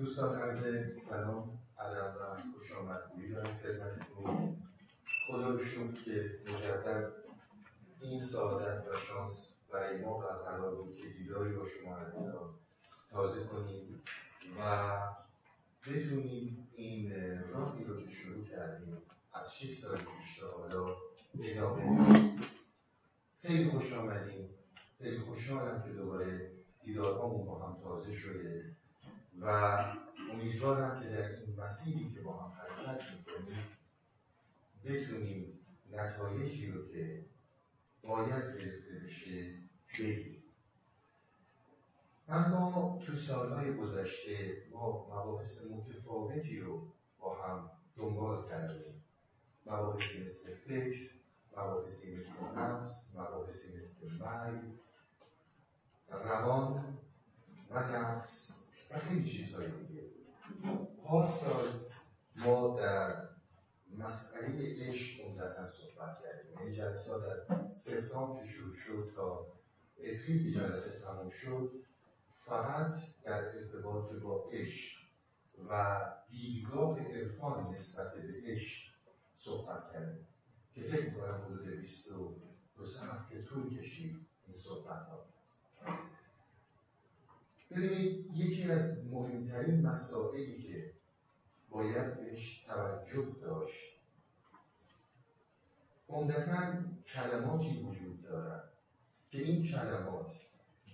دوستان عرض سلام. ادب و خوش آمدگویی دارم خدمتتون. خدا رو که مجدد این سعادت و شانس برای ما برقرار بود که دیداری با شما عزیزان تازه کنیم و بتونیم این راهی رو که شروع کردیم از 6 سال پیش تا حالا ادامه خیلی خوش آمدیم. خیلی خوشحالم که دوباره دیدارهامون با هم تازه شده. و امیدوارم که در این مسیری که با هم حرکت می‌کنیم بتونیم نتایجی رو که باید گرفته بشه بگیریم. اما تو سالهای گذشته ما مباحث متفاوتی رو با هم دنبال کردیم. مباحثی مثل فکر مباحثی مثل نفس مباحثی مثل مرگ روان و نفس. و خیلی چیزهای دیگه پارسال ما در مسئله عشق عمدتا صحبت کردیم. یعنی جلسات از سپتامبر که شروع شد تا اپریل جلسه تمام شد فقط در ارتباط با عشق و دیدگاه عرفان نسبت به عشق صحبت کردیم. که فکر می‌کنم حدود 22 دو سه هفته طول کشید این صحبت ها ببینید یکی از مهمترین مسائلی که باید بهش توجه داشت عمدتا کلماتی وجود دارد که این کلمات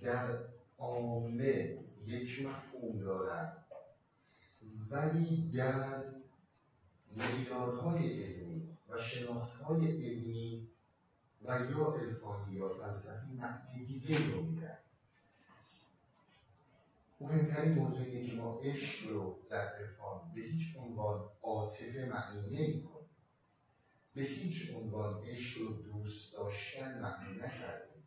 در عامه یک مفهوم دارد ولی در معیارهای علمی و شناختهای علمی و یا عرفانی یا فلسفی معنی دیگه رو میدن مهمترین موضوع اینه که ما عشق رو در عرفان به هیچ عنوان عاطفه معنی نمی‌کنیم. به هیچ عنوان عشق رو دوست داشتن معنی نکردیم.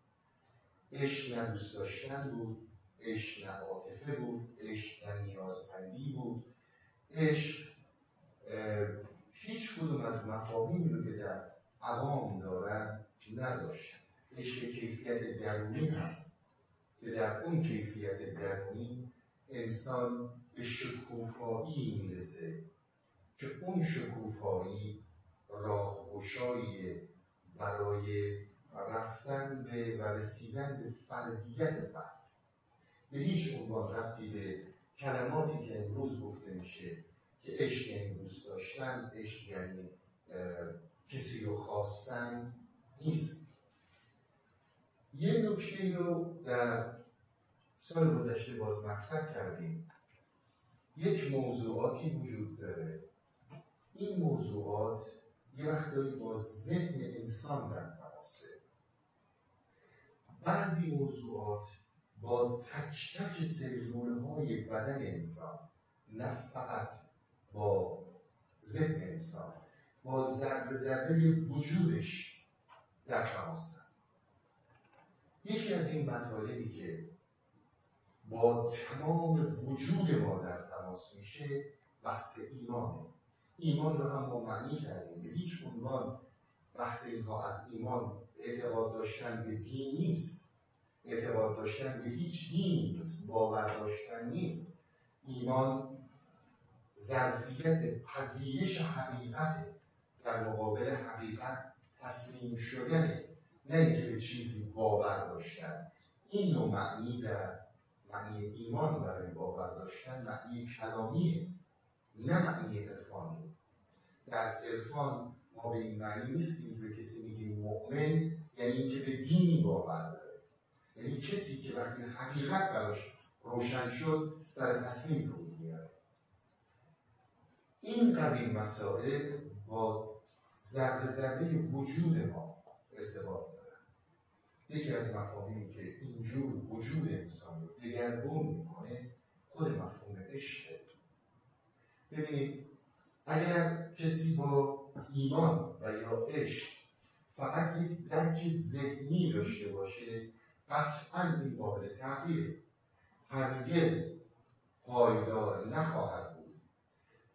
عشق نه دوست داشتن بود عشق نه عاطفه بود عشق نه نیازمندی بود. عشق هیچ کدوم از مفاهیمی رو که در عوام دارن نداشت عشق کیفیت درونی هست که در اون کیفیت درونی انسان به شکوفایی می‌رسه که اون شکوفایی راهگشایی برای رفتن به و رسیدن به فردیت فرد. به هیچ عنوان ربطی به کلماتی که امروز گفته میشه که عشق یعنی دوست داشتن عشق یعنی کسی رو خواستن نیست. یه نکته رو در سال گذشته باز مطرح کردیم. یک موضوعاتی وجود داره. این موضوعات یه وقتایی با ذهن انسان در تماسه. بعضی موضوعات با تک تک سلول های بدن انسان نه فقط با ذهن انسان با ذره ذره وجودش در تماسن یکی از این مطالبی که با تمام وجود ما در تماس میشه بحث ایمانه. ایمان رو هم ما معنی کردیم به هیچ عنوان بحث اینها از ایمان اعتقاد داشتن به دین نیست. اعتقاد داشتن به هیچ دین نیست. باور داشتن نیست. ایمان ظرفیت پذیرش حقیقت در مقابل حقیقت تسلیم شدنه. نه اینکه به چیزی باور داشتن. این نوع معنی در معنی ایمان برای باور داشتن معنی کلامیه نه معنی عرفانی. در عرفان ما به این معنی نیستیم که کسی میگیم مؤمن یعنی اینکه به دینی باور داره. یعنی کسی که وقتی حقیقت براش روشن شد سر تسلیم فرود میاره این قبیل مسائل با ذره ذره وجود ما ارتباط یکی از مفاهیمی که اینجور وجود انسان رو دگرگون می‌کنه خود مفهوم عشقه. ببینید اگر کسی با ایمان و یا عشق فقط یک درک ذهنی داشته باشه قطعا این قابل تغییره. هرگز پایدار نخواهد بود.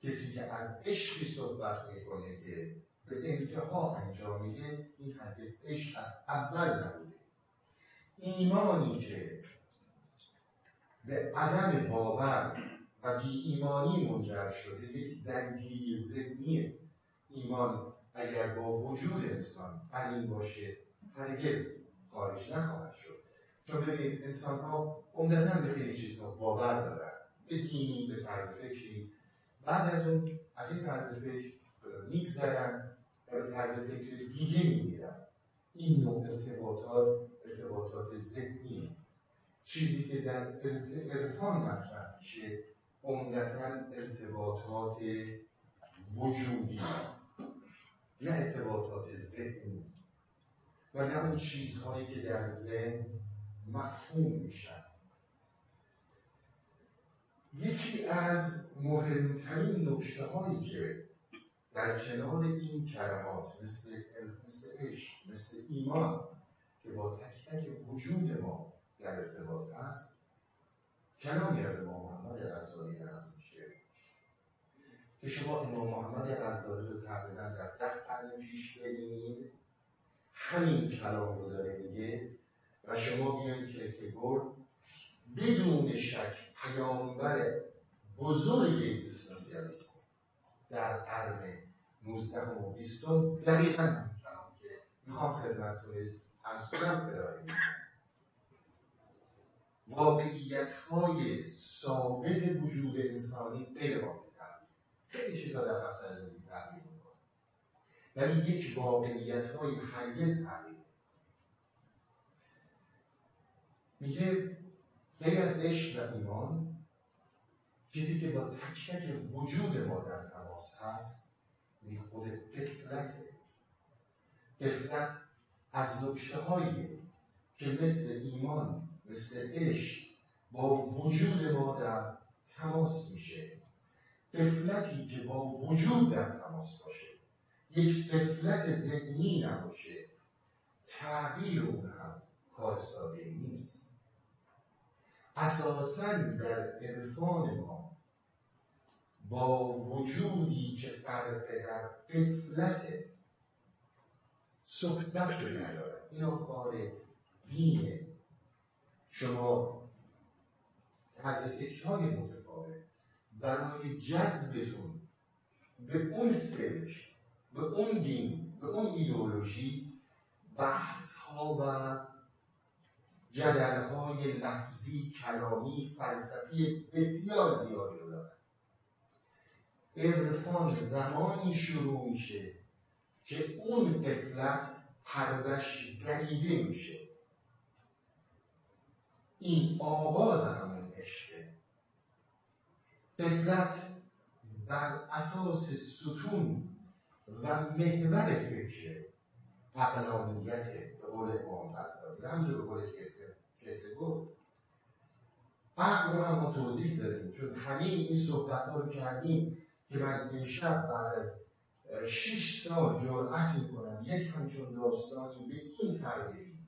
کسی که از عشقی صحبت می‌کنه که به انتها انجام میده این هرگز عشق از اول نبوده. ایمانی که به عدم باور و بی ایمانی منجر شده یک درگیری ذهنی ایمان اگر با وجود انسان علیم باشه هرگز خارج نخواهد شد. چون ببینید انسان ها عمدتا به خیلی چیزها باور دارن. به دینی به طرز فکری. بعد از اون از این طرز فکر میگذرن و به طرز فکر دیگه می‌گیرن این نوع ارتباطات ارتباطات ذهنی. چیزی که در عرفان مطرح میشه عمدتا ارتباطات وجودی. نه ارتباطات ذهنی. و نه اون چیزهایی که در ذهن مفهوم میشن. یکی از مهمترین نکته هایی که در کنار این کلمات مثل عشق مثل ایمان که با تک تک وجود ما در ارتباط هست کلامی از امام محمد غزالی نقل میشه. که شما امام محمد غزالی رو تقریبا در ده قرن پیش ببینید همین کلام رو داره میگه و شما بیاین کرکگور بدون شک پیامبر بزرگ اگزیستانسیالیست در قرن 19 و 20 دقیقا که می‌خوام خدمتتون کنم ارائه واقعیت های ثابت وجود انسانی غیر قابل خیلی چیزا در اثر زندگی تغییر می‌کنه. ولی یک واقعیت های هرگز تغییر میگه غیر از عشق و ایمان چیزی که با تک تک وجود ما در تماس هست می خود قفلته قفلت از نکته هایی که مثل ایمان مثل عشق با وجود ما در تماس میشه. قفلتی که با وجود در تماس باشه. یک قفلت ذهنی نباشه. تغییر اون هم کار ساده نیست. اساسا در عرفان ما با وجودی که غرق در قفلت صحبت نداره اینا کار دینه. شما طرز فکرهای متفاوت. برای جذبتون به اون سلک به اون دین به اون ایدئولوژی بحث ها و جدل های لفظی کلامی فلسفی بسیار زیادی رو دارن. عرفان زمانی شروع میشه که اون قفلت پردش دریده میشه. این آغاز همون عشقه. قفلت بر اساس ستون و محور فکر عقلانیت به قول امام غزالی. همجور به قول کرکگور عقل رو هم ما توضیح دادیم چون همه این صحبت رو کردیم که من این شب بعد از شش سال جرأت می‌کنم یک همچون داستانی به این تربیتی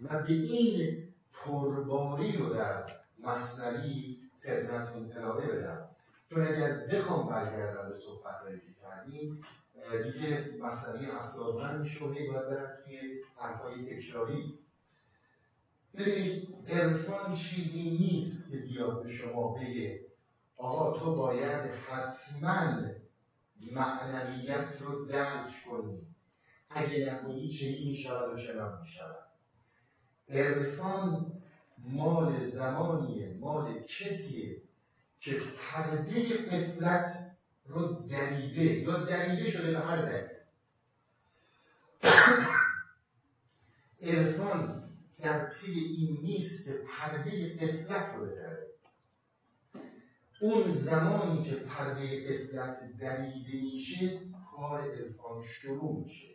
و به این پرباری رو در مصنوی خدمتتون ارائه بدم. چون اگر بخوام برگردم به صحبت که کردیم دیگه مصنوی هفتاد میشه و باید برم توی حرفای تکراری. ببینید عرفان چیزی نیست که بیاد به شما بگه آقا تو باید حتما معنویت رو درک کنی. اگه نکنی چنین می‌شود و چنان می‌شود عرفان مال زمانیه مال کسیه که پرده قفلت رو دریده. یا دریده شده به هر عرفان در پی این نیست که پرده قفلت رو بدره اون زمانی که پرده قفلت دریده میشه کار عرفان شروع میشه.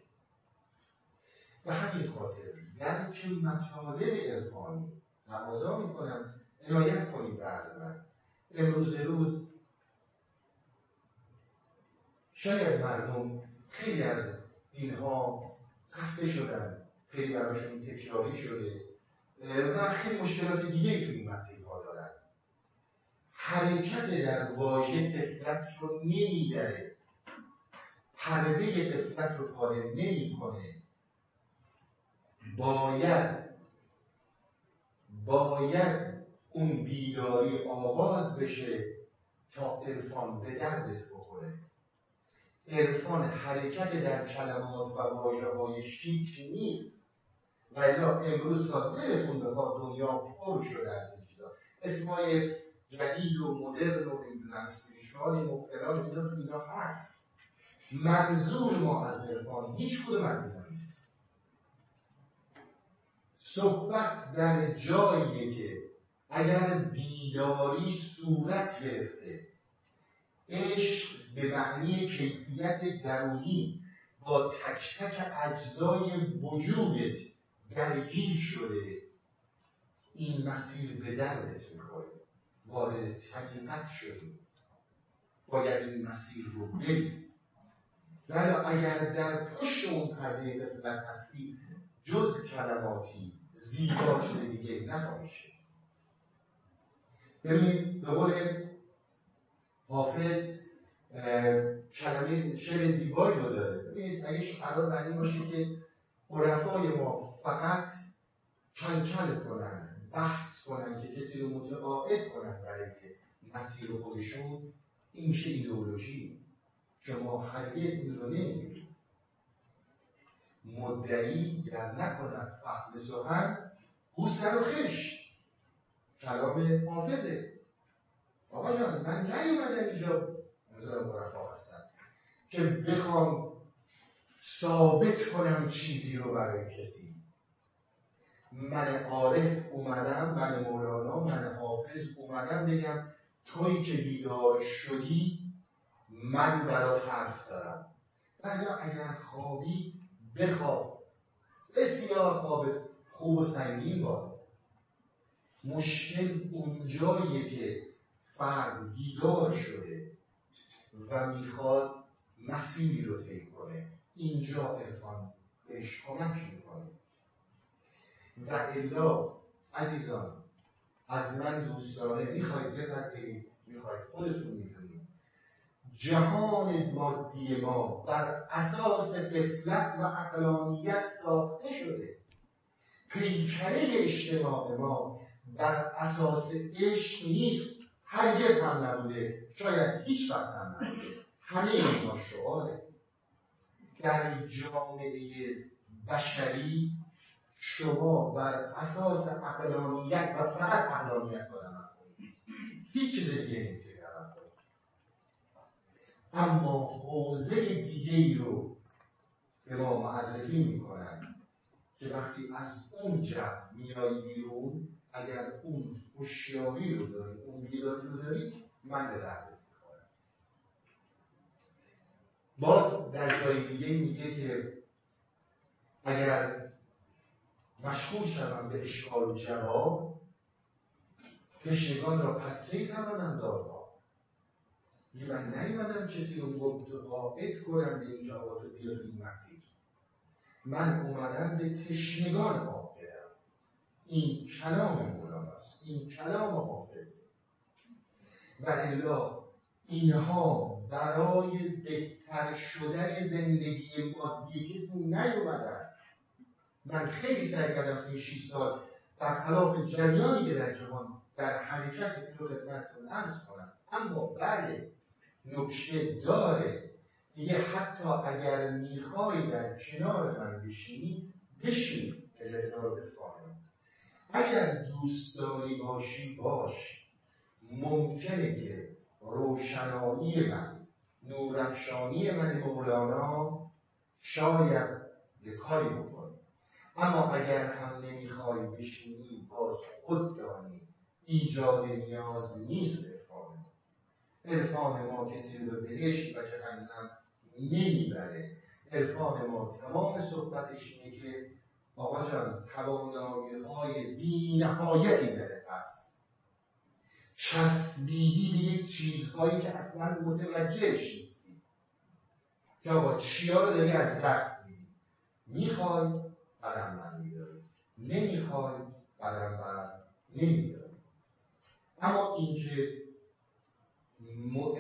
به همین خاطر درک مطالب عرفانی تقاضا می‌کنم. عنایت کنید بعد من. امروز روز شاید مردم خیلی از اینها خسته شدن خیلی براشون تکراری شده و خیلی مشکلات دیگه تو این دارن حرکت در واژه قفلت رو نمیداره. پرده قفلت رو پاره نمی‌کنه. باید باید اون بیداری آغاز بشه تا عرفان به دردت بخوره. عرفان حرکت در کلمات و واژه های شیک نیست. و امروز تا دلتون بخواد دنیا پر شده از این چیزا. اسمای جدید و مدرن و نمی‌دونم اسپریچوال و فلان اینا تو اینا هست. منظور ما از عرفان هیچ کدوم از اینا نیست. صحبت در جاییه که اگر بیداری صورت گرفته عشق به معنی کیفیت درونی با تک تک اجزای وجودت درگیر شده این مسیر به دردت وارد حقیقت شدی باید این مسیر رو بری ولی اگر در پشت اون پرده قفلت هستی جز کلماتی زیبا چیز دیگه نخواهی ببینید به قول حافظ کلمه شعر زیبایی رو داره. ببینید اگه قرار بر این باشه که عرفای ما فقط کل کل کنن بحث کنن که کسی رو متقاعد کنن برای مسیر خودشون این چه ایدئولوژی. شما هرگز این رو نمی‌بینید. مدعی گر نکند فهم سخن او سر خش کلام حافظه. آقا جان من نیومدم اینجا. نظر مرفا هستم. که بخوام ثابت کنم چیزی رو برای کسی. من عارف اومدم من مولانا من حافظ اومدم بگم توی که بیدار شدی من برات حرف دارم. ولی اگر خوابی بخواب. بسیار خواب خوب و سنگین باد. مشکل اونجاییه که فرد بیدار شده و می‌خواد مسیری رو طی کنه. اینجا عرفان بهش کمک می‌کنه. و الا عزیزان از من دوستانه می‌خواید بپذیرید می‌خواید خودتون می‌دونید. جهان مادی ما بر اساس قفلت و اقلانیت ساخته شده. پیکره اجتماع ما بر اساس عشق نیست. هرگز هم نبوده. شاید هیچ وقت هم نبوده. همه اینا شعاره. در جامعه بشری شما بر اساس اقلانیت و فقط اقلانیت باید عمل کنید هیچ چیز دیگه نمی‌تونید عمل کنید اما حوزه دیگه ای رو به ما معرفی می‌کنن که وقتی از اون جمع میای بیرون اگر اون هوشیاری رو داری اون بیداری رو داری من به دردت می‌خورم. باز در جای دیگه میگه که اگر مشغول شوم به اشکال و جواب. تشنگان را پس کی توانم داد میگه من نیومدم کسی رو متقاعد کنم به این جواب بیاد این مسیر. من اومدم به تشنگان آب بدم. این کلام مولاناست این کلام حافظه و الا اینها برای بهتر شدن زندگی مادی کسی نیومدن. من خیلی سعی کردم این 6 سال برخلاف جریانی که در جهان در حرکت رو خدمتتون عرض کنم. اما بله نکته داره. دیگه حتی اگر می‌خوای در کنار من بشینی بشین اگر کنار اگر دوست داری باشی باش. ممکنه که روشنایی من نورافشانی من مولانا شاید یه کاری اما اگر هم نمی‌خوای بشینی باز خود دانی ایجاد نیاز نیست عرفان. ما عرفان ما کسی رو به بهشت و جهنم نمی‌بره. عرفان ما تمام صحبتش اینه که آقا جان توانایی های بی نهایتی زده هست چسبیدی به یک چیزهایی که اصلا متوجهش نیستی. که آقا چیا رو داری از دست میدی؟ می‌خوای قدم بر میداری نمی‌خوای قدم بر نمیداری اما اینکه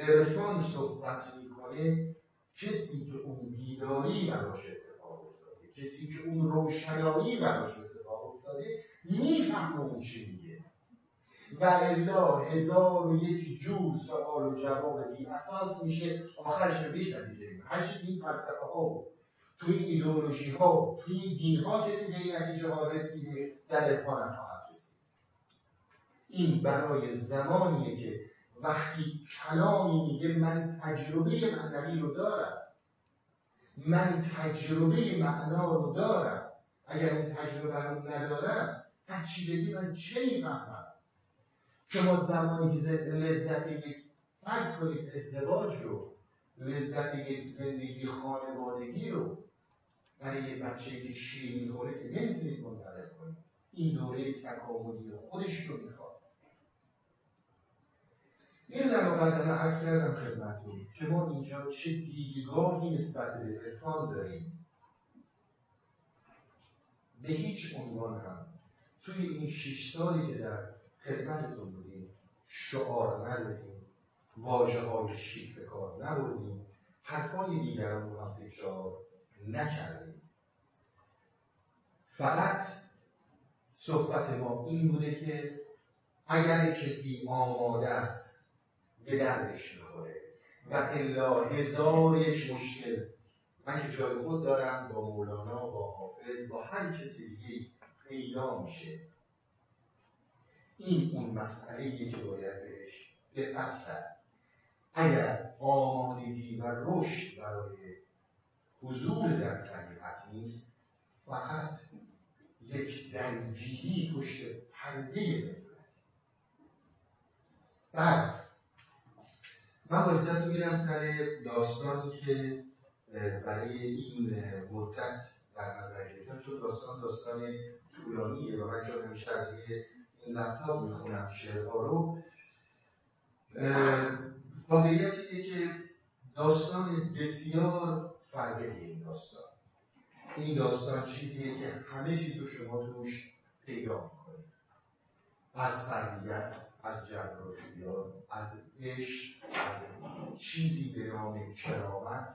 عرفان صحبت می‌کنه کسی که اون بیداری براش اتفاق افتاده کسی که اون روشنایی براش اتفاق افتاده می‌فهمه اون چی میگه. و الا هزار و یک جور سوال و جواب بی اساس میشه. آخرش به بیش نتیجه هرچی این فلسفه ها توی ایدئولوژی ها توی دین ها کسی به این نتیجه ها رسیده در عرفان خواهد رسید. این برای زمانیه که وقتی کلامی میگه من تجربه معنوی رو دارم من تجربه معنا رو دارم اگر اون تجربه رو ندارم بگی من چه می‌فهمم؟ شما زمانی که لذت یک فرض کنید ازدواج رو لذت یک زندگی خانوادگی رو برای یه بچه که شیر می‌خوره که نمی‌تونید منتقل این دوره تکاملی خودش رو می‌خواد. این در در عرض کردم خدمتتون که ما اینجا چه دیدگاهی نسبت به عرفان داریم. به هیچ عنوان هم. توی این شش سالی که در خدمتتون بودیم شعار ندادیم واجه های شیک کار نبودیم حرفای دیگران رو هم تکرار نکردیم. فقط صحبت ما این بوده که اگر کسی آماده است به دردش می‌خوره و الا هزار یک مشکل من که جای خود دارم با مولانا با حافظ با هر کسی دیگه پیدا میشه. این اون مسئله که باید بهش دقت کرد. اگر آمادگی و رشد برای حضور در طبیعت نیست فقط یک درگیری پشت پرده بعد من رو میرم سر داستانی که برای این مدت در نظر گرفتم چون داستان داستان طولانیه و من چون همیشه از این لپتاپ می‌خونم شعرها رو. واقعیت که داستان بسیار فربه این داستان. این داستان چیزیه که همه چیز رو شما توش پیدا می‌کنید. از فردیت از جبر از عشق از چیزی به نام کرامت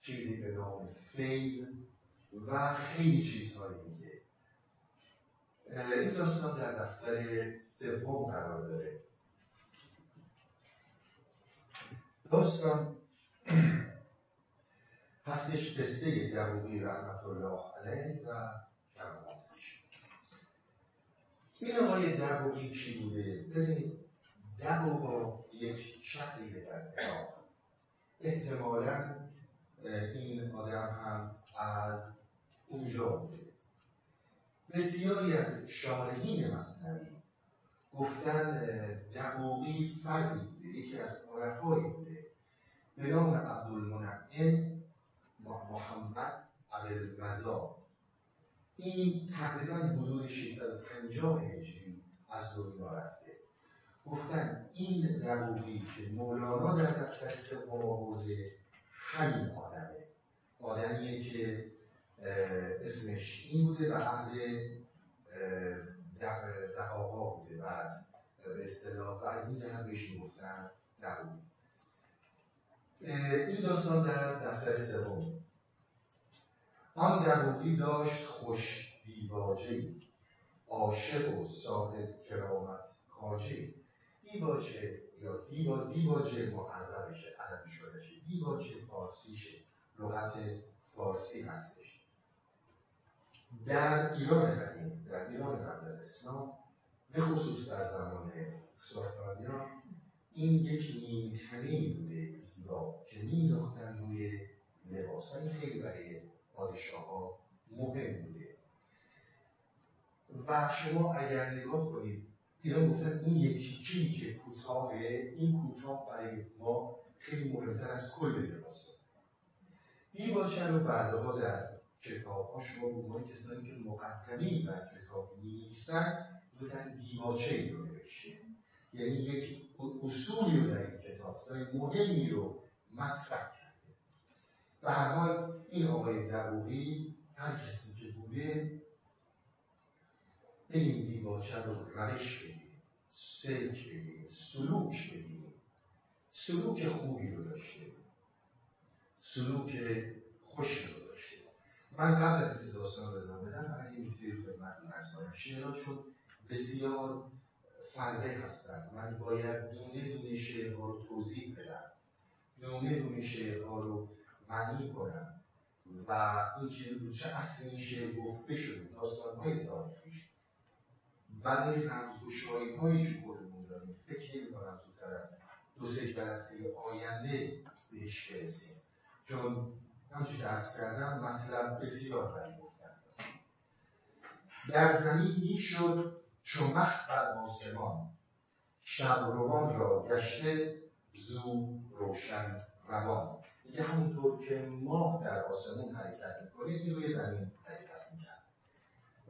چیزی به نام فیض و خیلی چیزهایی میگه این داستان در دفتر سوم قرار داره. داستان هستش قصه دقوقی رحمت الله علیه و کراماتش این آقای دقوقی چی بوده؟ ببینید دقوقا یک شهریه در عراق احتمالا این آدم هم از اونجا بوده. بسیاری از شارحین مصنوی گفتن دقوقی فردی بوده یکی از عرفایی بوده به نام عبدالمنعم محمد عبدالمزا این تقریبا حدود 650 هجری از دنیا رفته. گفتن این نبوغی که مولانا در دفتر سوم آورده همین آدمه. آدمیه که اسمش این بوده و اهل دهاها بوده و به اصطلاح از این جهت بهش می‌گفتن نبوغی این داستان در دفتر سوم. آن دقوقی داشت خوش دیواجه عاشق و صاحب کرامت کاجه دیواجه یا دیوا دیواجه محرمشه عربی شدهشه دیواجه فارسیشه لغت فارسی هستش. در ایران قدیم در ایران قبل از اسلام به خصوص در زمان ساسانیان این یک نیمتنه بوده زیبا که مینداختن روی لباس خیلی برای پادشاه مهم بوده. و شما اگر نگاه کنید ایران گفتن این یه تیکی که کوتاهه این کوتاه برای ما خیلی مهمتر از کل لباس دیباچه رو بعدها در کتاب ها شما به کسانی که مقدمی بر کتاب نیستن بودن دیباچه رو نوشته. یعنی یک اصولی رو در این کتاب مهمی رو مطرح به حال این آقای دقوقی هر کسی که بوده به این دیباچه رو روش بگیم سلک بگیم سلوک بگیم سلوک خوبی رو داشته. سلوک خوشی رو داشته. من قبل از این داستان رو ادامه بدم فقط یه نکته خدمتتون ارز کنم شعراشون بسیار فرقه هستن من باید دونه دونه شعرها رو توضیح بدم. دونه دونه شعرها رو معنی کنم. و اینکه چه اصل این شعر گفته شده های تاریخیش برای رمزگشایی هایی که خودمون داریم فکر نمی کنم زودتر از دو سه جلسه آینده بهش برسیم. چون همچون که ارز کردم؟ مطلب بسیار برای گفتن. در زمین می شد چو مه بر آسمان روان را گشته زو روشن روان. میگه همونطور که ماه در آسمون حرکت می‌کنه این روی زمین حرکت می‌کرد.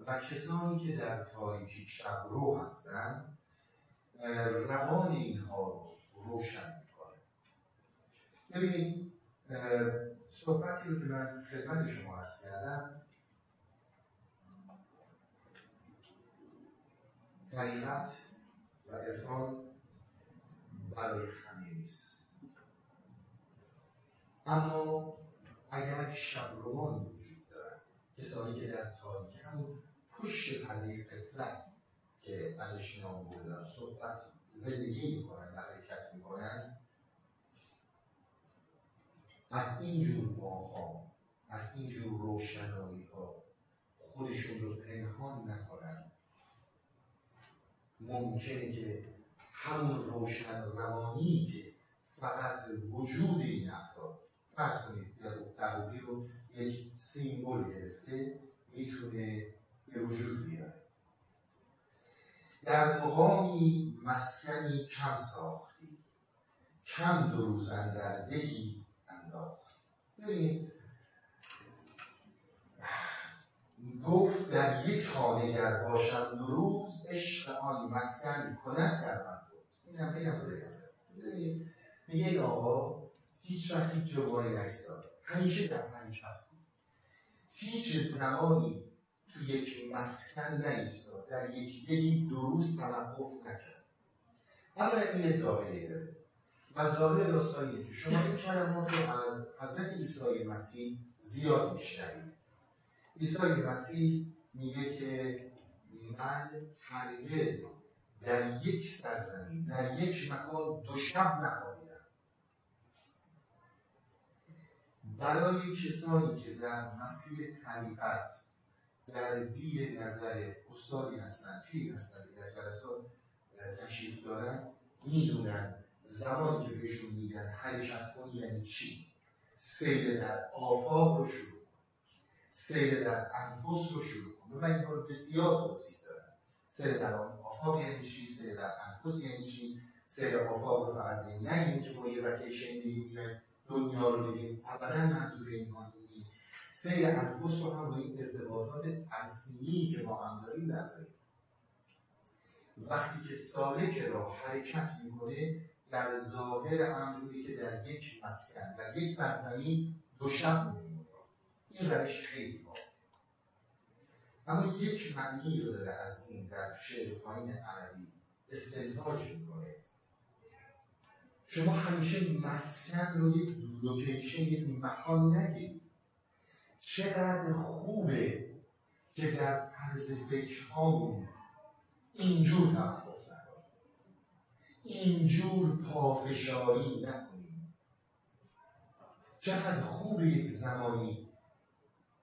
و کسانی که در تاریکی شب رو هستن روان اینها رو روشن می‌کنه. ببینید صحبتی رو که من خدمت شما ارز کردم طریقت و عرفان برای همه نیست. اما اگر شبروان وجود دارن کسانی که در تاریکی همون پشت پرده قفلت که ازش نام بردن صحبت زندگی می‌کنن و حرکت می‌کنن از اینجور ماها از اینجور روشنایی ها خودشون رو پنهان نکنن. ممکنه که همون روشن روانی که فقط وجود این افراد فرض کنید در رو یک سیمبل گرفته می‌تونه به وجود بیاره. در مقامی مسکنی کم ساختی کم دو روز در دهی انداخت ببینید گفت در یک خانه گر باشم دو روز عشق آن مسکن کند در من این هم بگم بگم. میگه این آقا هیچ وقت هیچ جوانی نایستاد. همیشه در پنج بود هیچ زمانی تو یک مسکن نایستاد. در یک دهی دو روز توقف نکرد. اولا این ظاهره داره. و ظاهر داستانیه که شما این کلمات رو از حضرت عیسی مسیح زیاد میشنوید. عیسی مسیح میگه که من هرگز در یک سرزمین در یک مکان دو شب نخوابیدم برای کسانی که در مسیر طریقت در زیر نظر استادی هستن کی هستن در جلسات تشریف دارن می‌دونن زمانی که بهشون میگن حرکت کن یعنی چی؟ سیر در آفاق رو شروع سیر در انفس رو شروع کن. من این رو بسیار توضیح دارم. سیر در آفاق یعنی چی؟ سیر در انفس یعنی چی؟ سیر آفاق رو فقط نه اینکه ما یه وکیشن دیگه دنیا رو بگیم ابدا منظور این نیست. سیر انفس رو هم با این ارتباطات تنسیمی که ما هم داریم نذاریم وقتی که سالک را حرکت می‌کنه در ظاهر امروی که در یک مسکن در یک سرزمین دو شب این روش خیلی واقع اما یک معنی رو داره از این در شعر پایین عربی استنتاج می‌کنه. شما همیشه مسکن رو یک لوکیشن یک مکان نگیرید چقدر خوبه که در طرز فکرهامون اینجور توقف نکنیم. اینجور پافشاری نکنیم. چقدر خوبه یک زمانی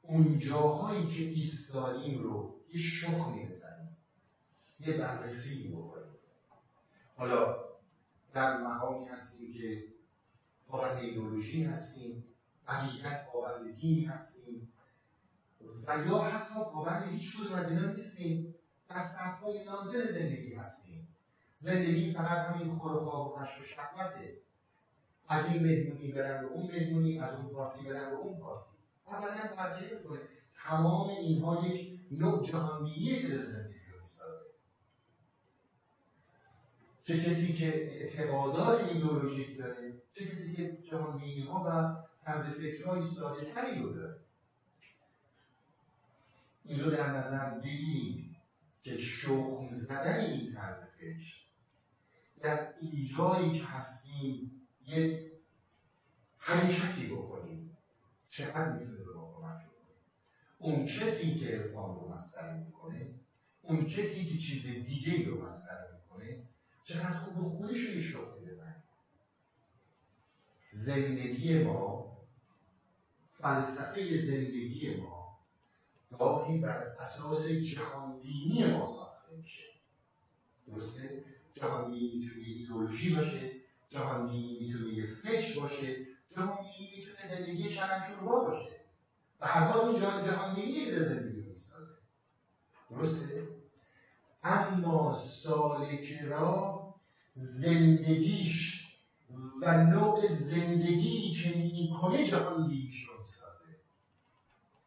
اون جاهایی که ایستادیم رو یه شخمی بزنیم یه بررسی بکنیم. حالا در مقامی هستیم که پابند ایدولوژی هستیم حقیقت پابند دینی هستیم و یا حتی پابند هیچ کدوم از اینا نیستیم در سطحهای نازل زندگی هستیم. زندگی فقط همین خور و خواب و و شهوته. از این مهمونی برن به اون مهمونی از اون پارتی برن به اون پارتی. ابدا ترجیح می‌کنه تمام اینها یک نوع جهانبینی که داره زندگی رو می‌سازه چه کسی که اعتقادات ایدئولوژیک داره چه کسی که جهانبینی ها و طرز فکرهای ساده رو داره. این رو در نظر بگیریم که شخم زدن این طرز فکر در اینجایی که هستیم یه حرکتی بکنیم. چقدر می‌تونه به ما کمک اون کسی که عرفان رو مستر می‌کنه اون کسی که چیز دیگه رو می‌کنه چقدر خوب خودش رو یه شغلی بزنه زندگی ما فلسفه زندگی ما گاهی بر اساس جهانبینی ما ساخته میشه. درسته؟ جهانبینی می‌تونه ایدئولوژی باشه جهانبینی می‌تونه یه فکر باشه جهانبینی می‌تونه زندگی شنشوربا باشه. و هر حال این جهانبینی در زندگی رو می‌سازه. درسته؟ اما سالک را زندگیش و نوع زندگی که می‌کنه جهانبینیش رو می‌سازه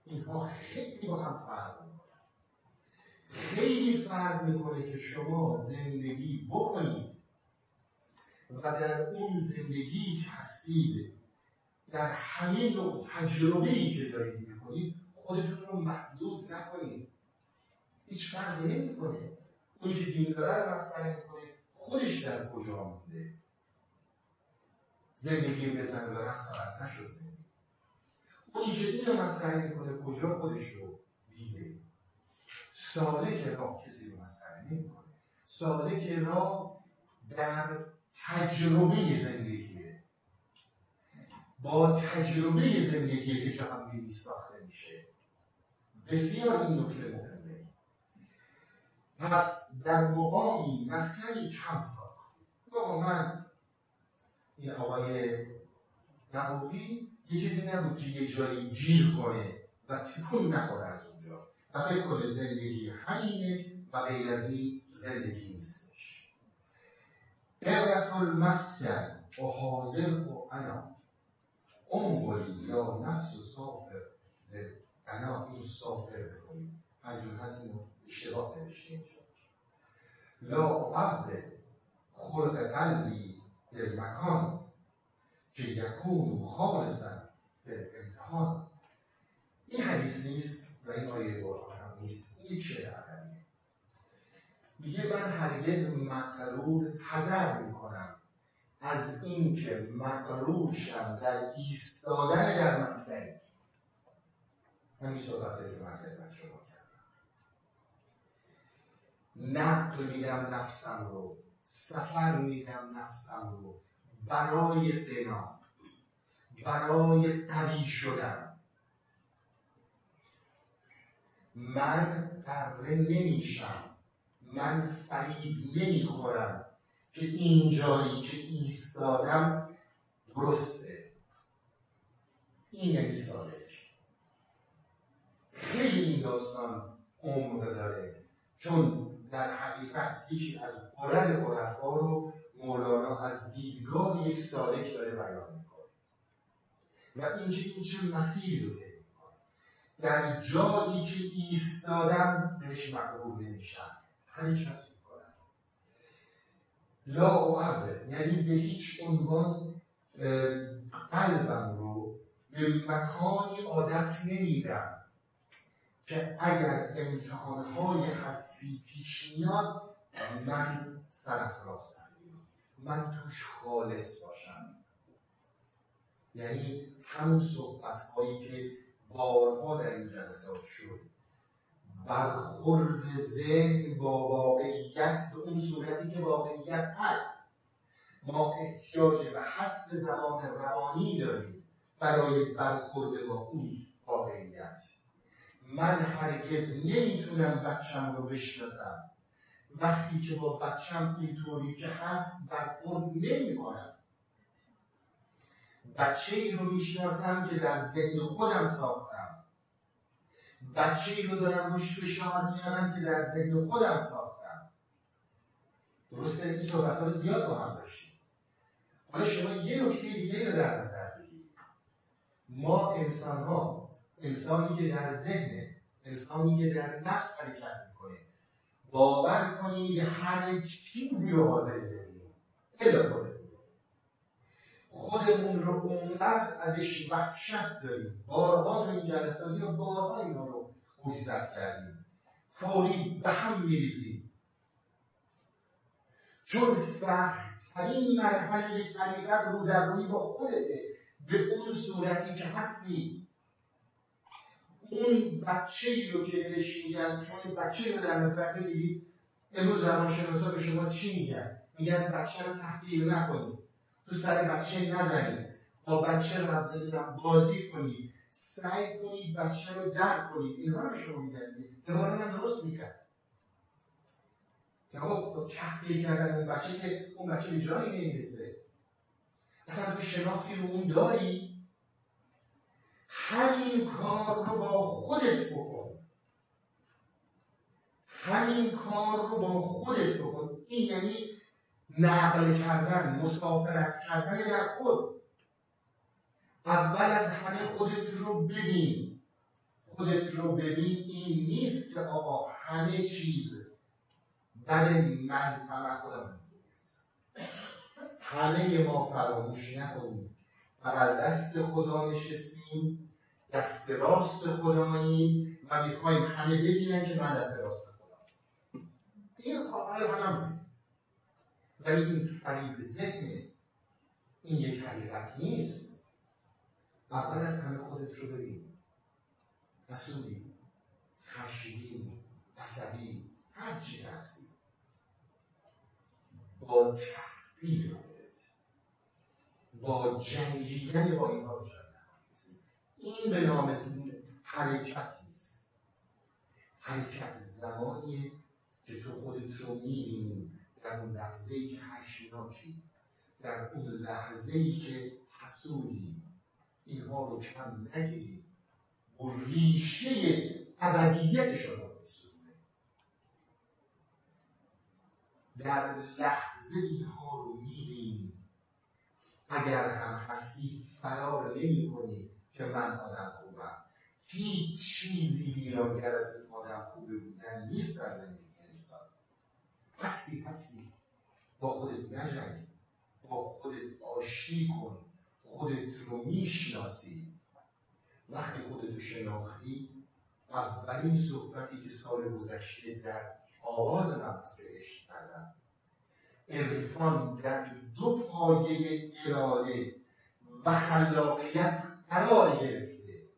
اینها خیلی با هم فرق می‌کنن. خیلی فرق می‌کنه که شما زندگی بکنید و در اون زندگی که هستید در همه نوع تجربه که دارید می‌کنید خودتون رو محدود نکنید. هیچ فرقی نمی‌کنه. اونی که دین داره رو مسئله می‌کنه خودش در کجا مونده زندگی بزن و فقط نشد زندگی. اونی که این رو مسئله می‌کنه کجا خودش رو دیده. سالک راه کسی رو مسئله نمی‌کنه. سالک راه در تجربه زندگیه. با تجربه زندگی که جهان ساخته میشه. بسیار این نکته مهمه. پس در مقامی مسکنی کم ساخت. آقا من این آقای نقوی یه چیزی نبود که یه جایی گیر کنه و تکون نخوره از اونجا. و فکر کنه زندگی همینه و غیر از این زندگی نیستش. عبرت المسکن و حاضر و انا. انقلی یا نفس سافر انا این سافر بخونیم. هر هست اینو اشتباه نوشته لا عبد خلق قلبی مکان که یکون خالصا در امتحان این حدیث نیست و این آیه قرآن هم نیست. این چه عدمیه میگه من هرگز مقرور حذر می‌کنم از اینکه مقرور شم در ایستادن در مطلعی همین صحبت که من خدمت شما نقل میدم نفسم رو سفر میدم نفسم رو برای قنا برای قوی شدن. من قره نمیشم من فریب نمی‌خورم که این جایی که ایستادم درسته. این یعنی سالک خیلی این داستان عمق داره. چون در حقیقت یکی از قرد عرفا رو مولانا از دیدگاه یک سالک داره بیان می‌کنه. و اینکه این چه مسیری رو در جایی که ایستادم بهش مقبول نمیشم حرکت می‌کنم لا اعرض یعنی به هیچ عنوان قلبم رو به مکانی عادت نمیدم. که اگر امتحانهای هستی پیش میاد من سرفرازم من توش خالص باشم. یعنی همون صحبت هایی که بارها در این جلسات شد. برخورد ذهن با واقعیت به اون صورتی که واقعیت هست. ما احتیاج به حس زبان روانی داریم برای برخورد با اون واقعیت. من هرگز نمی‌تونم بچم رو بشناسم. وقتی که با بچم اینطوری که هست برخورد نمی کنم بچه ای رو می‌شناسم که در ذهن خودم ساختم. بچه ای رو دارم روش فشار میارم که در ذهن خودم ساختم. درسته؟ این صحبت ها زیاد با هم داشتیم. حالا شما یه نکته دیگه رو در نظر بگیرید. ما انسان ها انسانی که در ذهن انسانی که در نفس حرکت می‌کنه. باور کنید هر چیزی رو حاضر الا خودمون رو اونقدر ازش وحشت داریم. بارها تو این جلسات یا بارها اینا رو گوشزد کردیم. فوری به هم میریزیم. چون سختترین مرحله یک حقیقت رو در روی با خودته. به اون صورتی که هستی. اون بچه ای رو که بهش میگن چون بچه رو در نظر بگیرید امروز زبانشناسا به شما چی میگن؟ میگن بچه رو تحقیر نکنید. تو سر بچه نزنید. با بچه رو بازی کنید. سعی کنید بچه رو درک کنید. اینها رو شما میگن. اماران هم درست می‌کرد. که آقا تحقیر کردن اون بچه که اون بچه به جایی نمی‌رسه. اصلا تو شناختی رو اون داری؟ همین کار رو با خودت بکن. همین کار رو با خودت بکن. این یعنی نقل کردن مسافرت کردن در خود. اول از همه خودت رو ببین. خودت رو ببین این نیست که آقا همه چیز بله من همه خودم همه ما فراموش نکنیم. بغل دست خدا نشستیم دست راست خداییم و می‌خوایم همه ببینن که من دست راست خدا این خواهر هم ولی این فریب ذهنه این یک حقیقت نیست. اول از همه خودت رو ببین. مسئولی خشیدی عصبی هر چی هستی. با تحقیر با جنگیدن با اینها رو این به نام حرکت نیست. حرکت زمانی که تو خودت رو می‌بینی در اون لحظه ای که خشناکی در اون لحظه ای که حسودی. اینها رو کم نگیری. و ریشه ابدیتشان بسونه در لحظه می‌بینی اگر هم هستی فرار نمی کنی که من آدم خوبم. هیچ چیزی ویرانگر از این آدم خوبه بودن نیست در زندگی انسان. هستی هستی با خودت نجنگ. با خودت آشتی کن. خودت رو می‌شناسی. وقتی خودت رو شناختی اولین صحبتی که سال گذشته در آواز مبحث عشق کردم. عرفان در دو پایه اراده و خلاقیت قرار گرفته.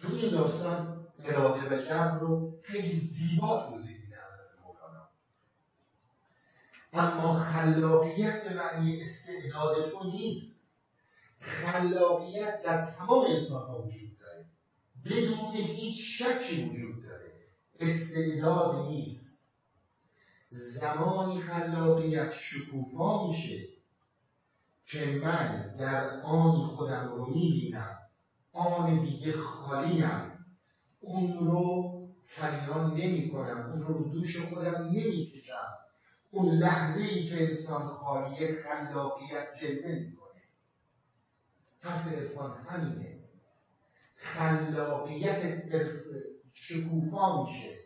تو این داستان اراده و جمع رو خیلی زیبا توضیح میده مولانا. اما خلاقیت به معنی استعداد تو نیست. خلاقیت در تمام انسان وجود داره. بدون هیچ شکی وجود داره. استعداد نیست. زمانی خلاقیت شکوفا میشه که من در آنی خودم رو می‌بینم. آن دیگه خالیم اون رو کریان نمی کنم اون رو دوش خودم نمی‌کشم. اون لحظه ای که انسان خالی خلاقیت جلوه می‌کنه. حرف عرفان همینه. خلاقیت شکوفا میشه.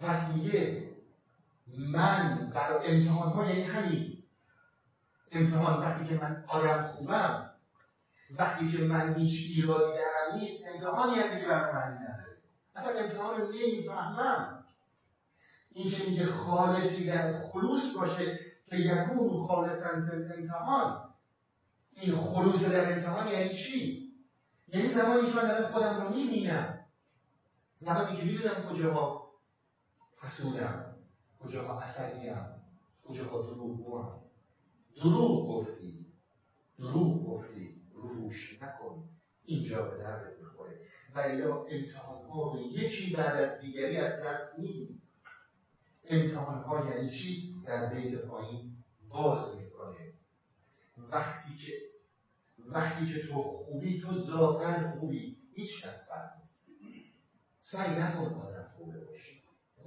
پس میگه من برای امتحان ها یعنی همین امتحان وقتی که من آدم خوبم وقتی که من هیچ ایرادی درم نیست امتحانی هم دیگه برای معنی نداره. اصلا امتحان رو نمی‌فهمم. این که میگه خالصی در خلوص باشه که یکون خالصا در امتحان. این خلوص در امتحان یعنی چی؟ یعنی زمانی که من خودم رو می‌بینم. زمانی که می‌دونم کجاها. حسودم کجاها عصبیم کجاها دروغگوام دروغ گفتی. دروغ گفتی. روش نکن. اینجا به درد می‌خوره. و الا امتحان ها رو یکی بعد از دیگری از دست میدی امتحان ها یعنی چی؟ در بیت پایین باز می‌کنه. وقتی که وقتی که تو خوبی تو ذاتا خوبی هیچ کس بد نیست. سعی نکن آدم خوبه باشی.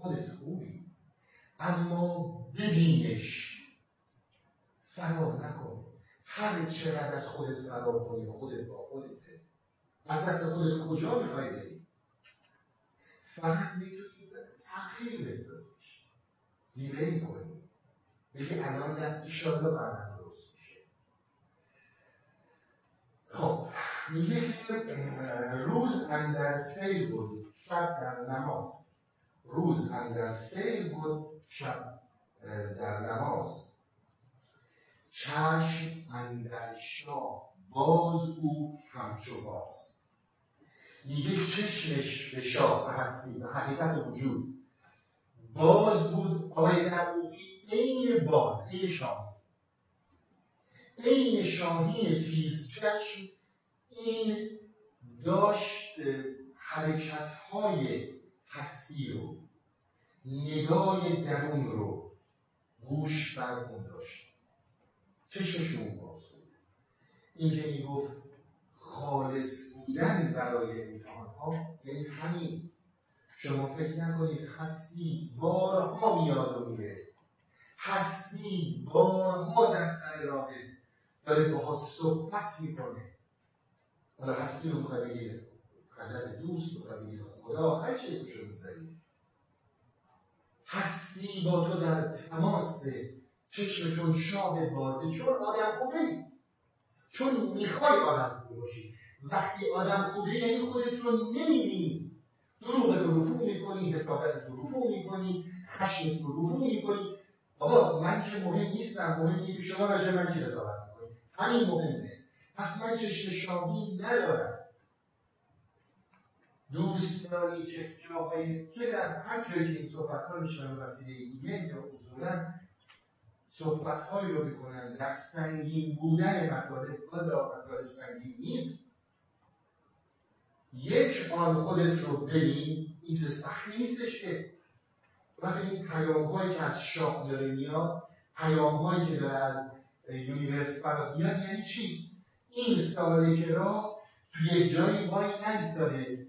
خودت خوبی. اما ببینش. فرار نکن. هر چقدر از خودت فرار کنی خودت با خودته از دست خودت کجا می‌خوای بری؟ فقط می‌تونی تأخیر بندازیش. دیلی کنی. بگی الان نه ایشالله برنامه درست میشه. خب میگه که روز اندر سیل بود شب در نماز. روز اندر سیل بود شب در نماز چشم اندر شاه باز او همچو باز. میگه چشمش به شاه به هستی به حقیقت وجود. باز بود آقای نبوغی عین باز عین شاهی عین شاهی چشم این داشت حرکت های هستی رو. نگاه درون رو گوش بر اون داشت. چشمشون باز بود این که می‌گفت خالص بودن برای امتحان ها یعنی همین. شما فکر نکنید هستی بارها میاد و میره. هستی بارها در سر راهه. داره باهات صحبت می‌کنه. حالا هستی رو می‌خوای بگیر حضرت دوست می‌خوای بگیر خدا هر چیزی رو می‌ذاری. هستی با تو در تماس. چشمشون شاه بازه چون آدم خوبه چون می‌خوای آدم خوبه باشی. وقتی آدم خوبه یعنی خودت رو نمی‌بینی. دروغ رو رفو می‌کنی حسابت رو رفو می‌کنی خشمت رو رفو می‌کنی. بابا من که مهم نیستم. مهم که شما راجع من چی قضاوت می‌کنی. همین مهمه. پس من چشم شاهی ندارم. دوست داری که که در هر جایی که این صحبت ها میشن وسیله دیگه یا اصولا صحبت هایی رو می‌کنن در سنگین بودن مطالب حالا مطالب سنگین نیست. یک آن خودت رو ببین این سختی نیستش که. وقتی این پیام هایی که از شاه داره میاد پیام هایی که داره از یونیورس برات میاد یعنی چی؟ این را توی جایی وای نایستاده.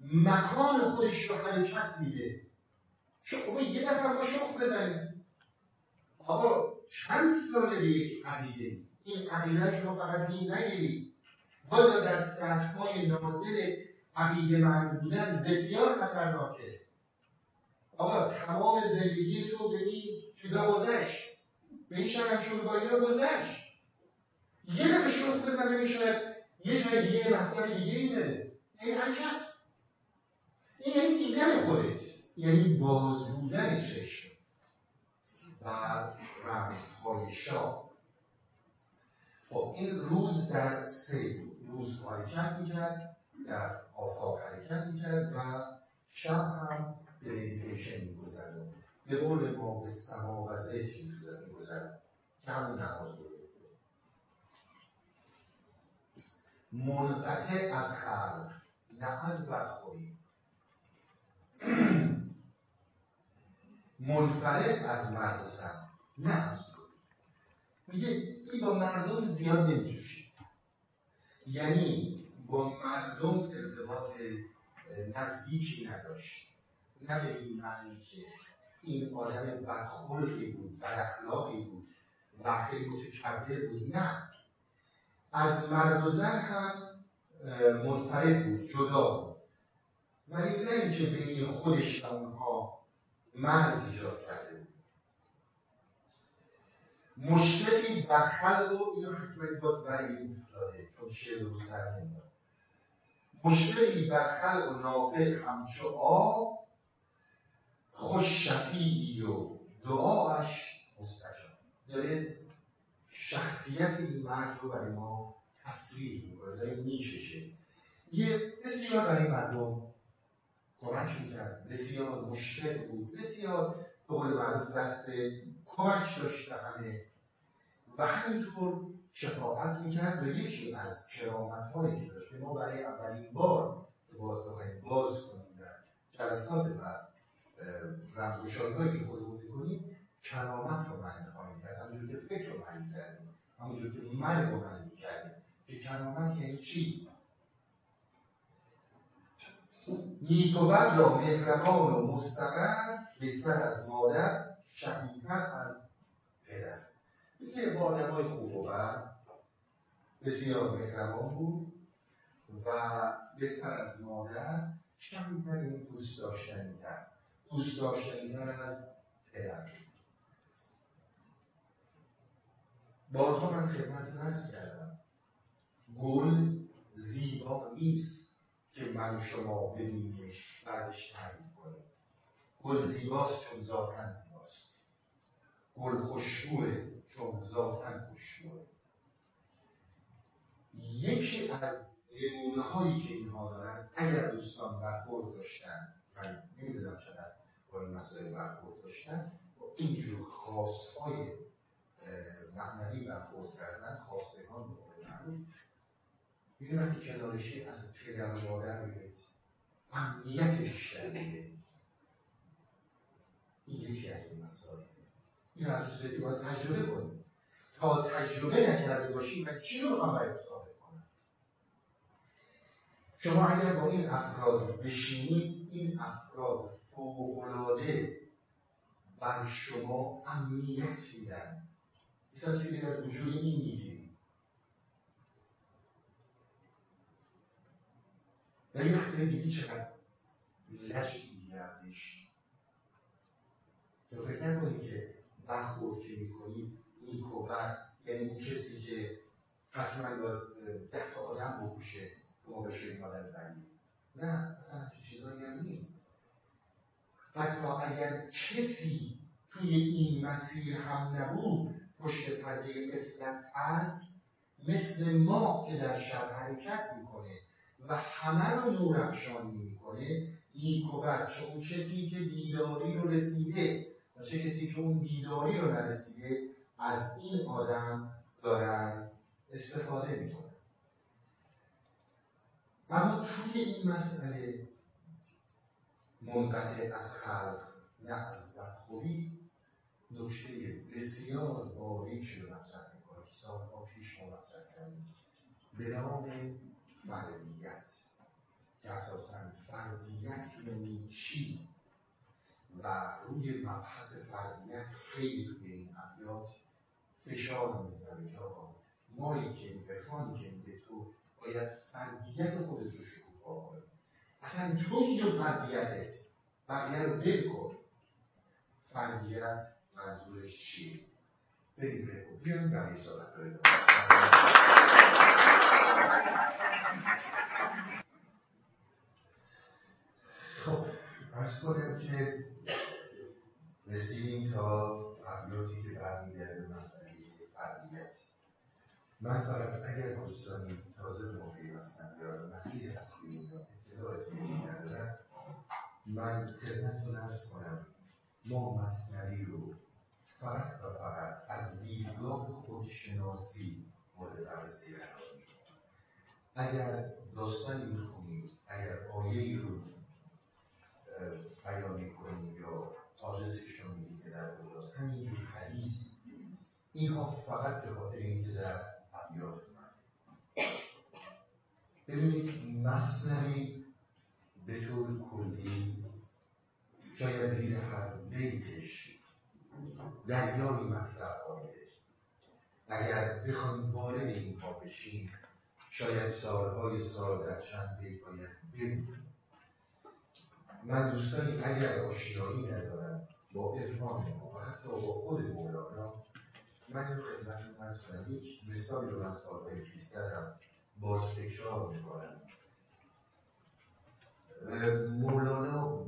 مکان خودش رو حرکت میده. شما یه نفر با شخ بزنید آقا چند ساله به یک عقیده؟ این عقیده شما فقط دین نگیرید. حالا در سطح های نازل عقیده من بودن بسیار خطرناکه. آقا تمام زندگی تو به این چیزا گذشت. به این شرم شروعایی ها گذشت. یه دفعه شوخ بزنه می‌شود یه جای دیگه مطلب دیگه ای این حرکت این یعنی دیدن خودت. یعنی باز بودن چشم و رمزهای شاه. خب این روز در سه روز حرکت می‌کرد در آفاق حرکت می‌کرد و شب هم به مدیتیشن میگذرد به قول ما به سما و ذکر میگذرد که همون نماز رو منقطع از خلق نه از بدخویی منفرد از مرد و زن نه از میگه این با مردم زیاد نمیجوشی. یعنی با مردم ارتباط نزدیکی نداشت. نه به این معنی که این آدم بدخلقی بود اخلاقی بود و خیلی متکبر بود نه. از مرد و زن هم منفرد بود جدا بود. ولی نه اینکه بین خودش و اونها مرز ایجاد کرده بود. مشکلی بر خلق و اینو حکمت باز برای این افتاده چون شعر رو سر نمیاد مشکلی بر خلق و نافع همچو آب خوش شفیعی و دعاش مستجاب. داره شخصیت این مرد رو برای ما تصویر می‌کنه داره می‌کشه. یه بسیار برای مردم کمک می‌کرد. بسیار مشفق بود. بسیار به قول معروف دست کمک داشت همه. و همینطور شفاعت می‌کرد و یکی از کرامت هایی که داشت. ما برای اولین بار باز بخواهیم باز کنیم. در جلسات بعد رمزگشایی هایی که خودمون می‌کنیم کرامت رو معنی خواهیم کرد. همونجور که فکر رو معنی کردیم. همونجور که مرگ رو معنی کردیم. که کرامت یعنی چی؟ نیک و بد را مهربان و مستقر بهتر از مادر شبیهتر از پدر. میگه با آدم های خوب و بد. بسیار مهربان بود و بهتر از مادر شبیهتر این دوست داشتنیتر. دوست داشتنیتر از پدر. بارها من خدمت نرس کردم. گل زیبا نیست که من شما ببینیش و ازش تعریف کنیم گل زیباست چون ذاتا زیباست. گل خوشبوه چون ذاتا خوشبوه یکی از نمونه هایی که اینها دارن اگر دوستان برخورد داشتن من نمی‌دونم چقدر با این مسئله برخورد اینجور خواستهای معنوی برخورد کردن خواستگان رو این وقتی کنارشی از پدر و مادر بگید امنیت بیشتر میده. این یکی از این مسائل این از صورتی باید تجربه کنیم تا تجربه نکرده باشیم و چی رو هم باید ثابت کنم؟ شما اگر با این افراد بشینید این افراد فوقلاده بر شما امنیت میدن. مثلا چیزی از وجود این می‌گیری و این وقتی دیدی چقدر لشی ازش تو فکر نکنی که برخورد که می‌کنی نیک و بد یعنی کسی که حتما باید ده تا آدم بکشه که ما بشه این آدم بدی نه اصلا تو چیزایی هم نیست. حتی اگر کسی توی این مسیر هم نبود پشت پرده مثلت هست مثل ما که در شب حرکت می‌کنه. و همه رو نور افشانی می‌کنه نیک و بد. چه اون کسی که بیداری رو رسیده و چه کسی که اون بیداری رو نرسیده از این آدم دارن استفاده می‌کنن. اما توی این مسئله منقطع از خلق نه از بدخوری نکته بسیار باریکی رو مطرح می‌کنه. سالها پیش ما مطرح کردیم. به نام فردیت که اساسا فردیت یعنی چی؟ و روی مبحث فردیت خیلی توی این ابیات فشار می‌ذاره که آقا مایی که عرفانی که میگه تو باید فردیت خودت رو شکوفا کنی. اصلا تو یا فردیتت بقیه رو دل کن. فردیت منظورش چیه؟ بریم بریم. بیایم بقیه صحبت خب ارز کنم که رسیدیم تا ابیاتی که برمیگرده به مسئله فردیت. من فقط اگر دوستانی تازه به ما پیوستن یا مسیر هستی اطلاع اسمی ندارن من خدمتتون ارز کنم ما مصنوی رو فقط و فقط از دیدگاه خودشناسی مورد بررسی قرار اگر داستانی می‌خونیم اگر آیه رو بیان می‌کنیم یا آدرسش رو میگیم که در کجاست همینجور حدیث اینها فقط به خاطر اینکه در ابیات اومده. ببینید مصنوی به طور کلی شاید زیر هر بیتش دریایی مطلب آمده اگر بخوایم وارد این پا بشیم شاید سالهای سال در چند بیت باید من دوستانی اگر آشنایی ندارم با عرفان و حتی با خود مولانا من رو خدمتتون ارز کنم یک مثالی رو از پیش زدم باز تکرار می‌کنم. مولانا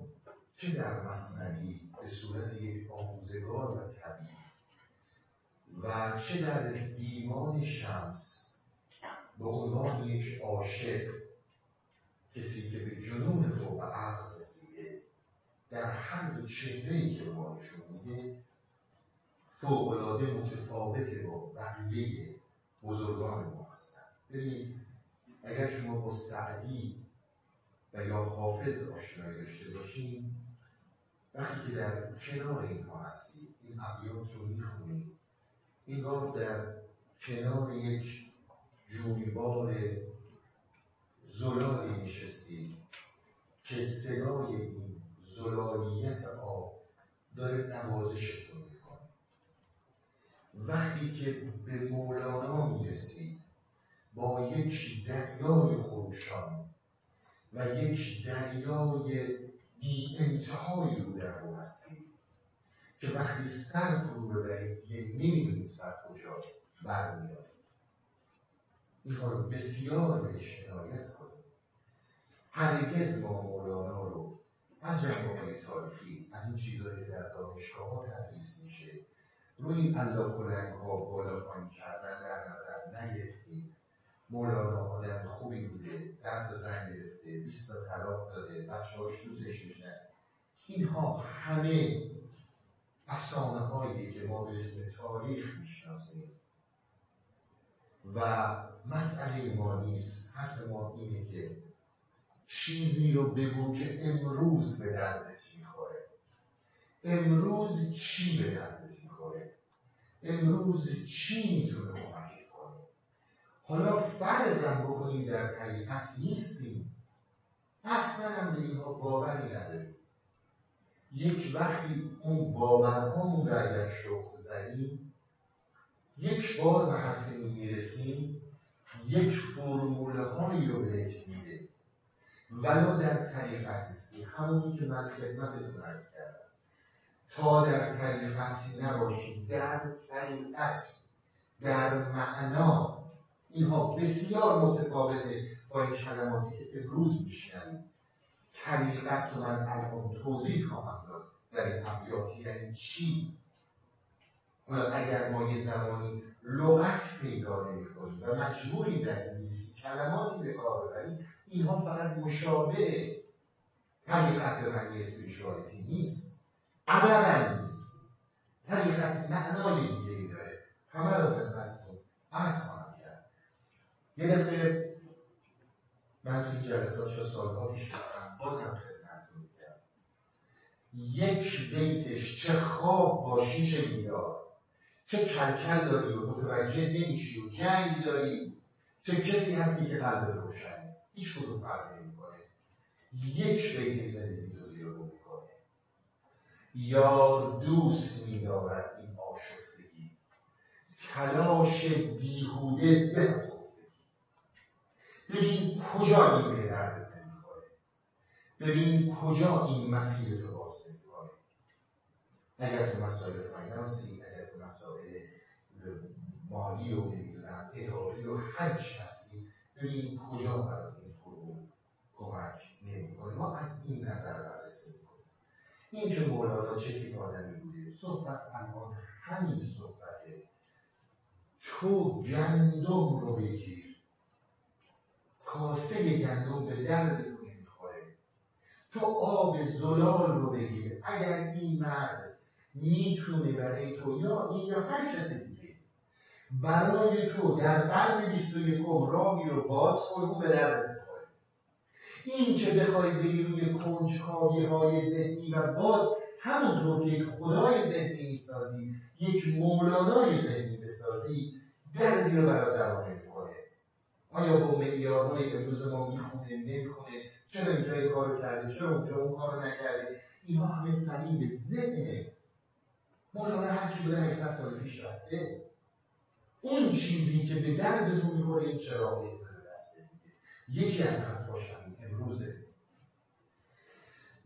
چه در مصنوی به صورت یک آموزگار و طبیب و چه در دیوان شمس به عنوان یک عاشق کسی که به جنون فوق عقل رسیده در هر دو چهره‌ای که ما نشون میده فوقالعاده متفاوت با بقیه بزرگان ما هستن. ببینید اگر شما با سعدی و یا حافظ آشنایی داشته باشین وقتی که در کنار اینها هستید این ابیات رو می‌خونید. اینگار در کنار یک جویبار زلالی نشستید که صدای این زلالیت آب داره نوازشتون می‌کنه. وقتی که به مولانا می‌رسید با یک دریای خروشان و یک دریای بی انتهای رو در رو هستید که وقتی سر فرو ببرید یه نمی‌دونید سر کجا برمیاد اینها رو بسیار بهش عنایت کنید هرگز ما مولانا رو از جنبه های تاریخی از این چیزهایی که در دانشگاه ها تدریس میشه روی این الله کلنگ ها بالا پایین کردن در نظر نگرفتیم. مولانا آدم خوبی بوده ده تا زن گرفته 20 تا طلاق داده بچه‌هاش دوستش میشن اینها همه افسانه هایی که ما به اسم تاریخ می‌شناسیم. و مسئله ما نیست. حرف ما اینه که چیزی رو بگو که امروز به دردت می‌خوره. امروز چی به دردت می‌خوره؟ امروز چی می‌تونه کمک کنه؟ حالا فرضم بکنیم در حقیقت نیستیم. اصلا هم به اینها باوری نداریم. یک وقتی اون باورهامون رو اگر شخ زدیم یک بار به این می‌رسیم یک فرموله هایی رو بهت میده. ولو در طریقت هستی همونی که من خدمتتون ارز کردم. تا در طریقت نباشید در طریقت در معنا اینها بسیار متفاوته با این کلماتی که امروز میشنوید طریقت رو من الان توضیح خواهم داد. در این ابیات یعنی چی؟ اگر ما یه زمانی لغت پیدا کنیم و مجبوریم در انگلیسی کلماتی به کار ببریم اینها فقط مشابه طریقت به معنی اسپریچوالیتی نیست. ابدا نیست. طریقت معنای دیگه ای داره. همه رو خدمتتون عرض خواهم کرد. یه دفعه من تو این جلسات چه سالها پیش بازم خدمتتون میگم. یک بیتش چه خواب باشی چه بیدار. چه کلکل داری و متوجه نمیشی و جنگ داری. چه کسی هستی که قلب روشنی هیچ کدوم فرق نمی‌کنه. یک بیت زندگی رو زیرو می‌کنه. یار دوست میدارد این آشفتگی. تلاش بیهوده به ببین کجا این به ببین کجا این مسیر رو باز نمی‌کنه اگر تو مسائل فاینانسی اگر تو مسائل مالی و نمی‌دونم اداری و هر چی هستی ببین کجا برای این فرو کمک نمی‌کنه ما از این نظر بررسی می‌کنیم. این که مولانا چه تیپ آدمی بوده صحبت الان همین صحبته. تو گندم رو بگیر. کاسه گندم به نمی‌خوره تو آب زلال رو بگیر. اگر این مرد می‌تونه برای تو یا این یا هر کس دیگه برای تو در قرن بیست و یکم راهی رو باز کن به درد می‌خوره این که بخوای بری روی کنجکاوی های ذهنی و باز همونطور که خدای ذهنی می‌سازی یک مولانای ذهنی بسازی دردی رو برای دوانه آیا با معیارهای امروز ما می‌خونه نمی‌خونه؟ چرا اینجا کار کرده چرا اونجا اون کار نکرده اینها همه فریب ذهنه. مولانا هر کی بودن 100 سال پیش رفته. اون چیزی که به درد رو می‌خوره این دسته یکی از حرفاش همین امروزه.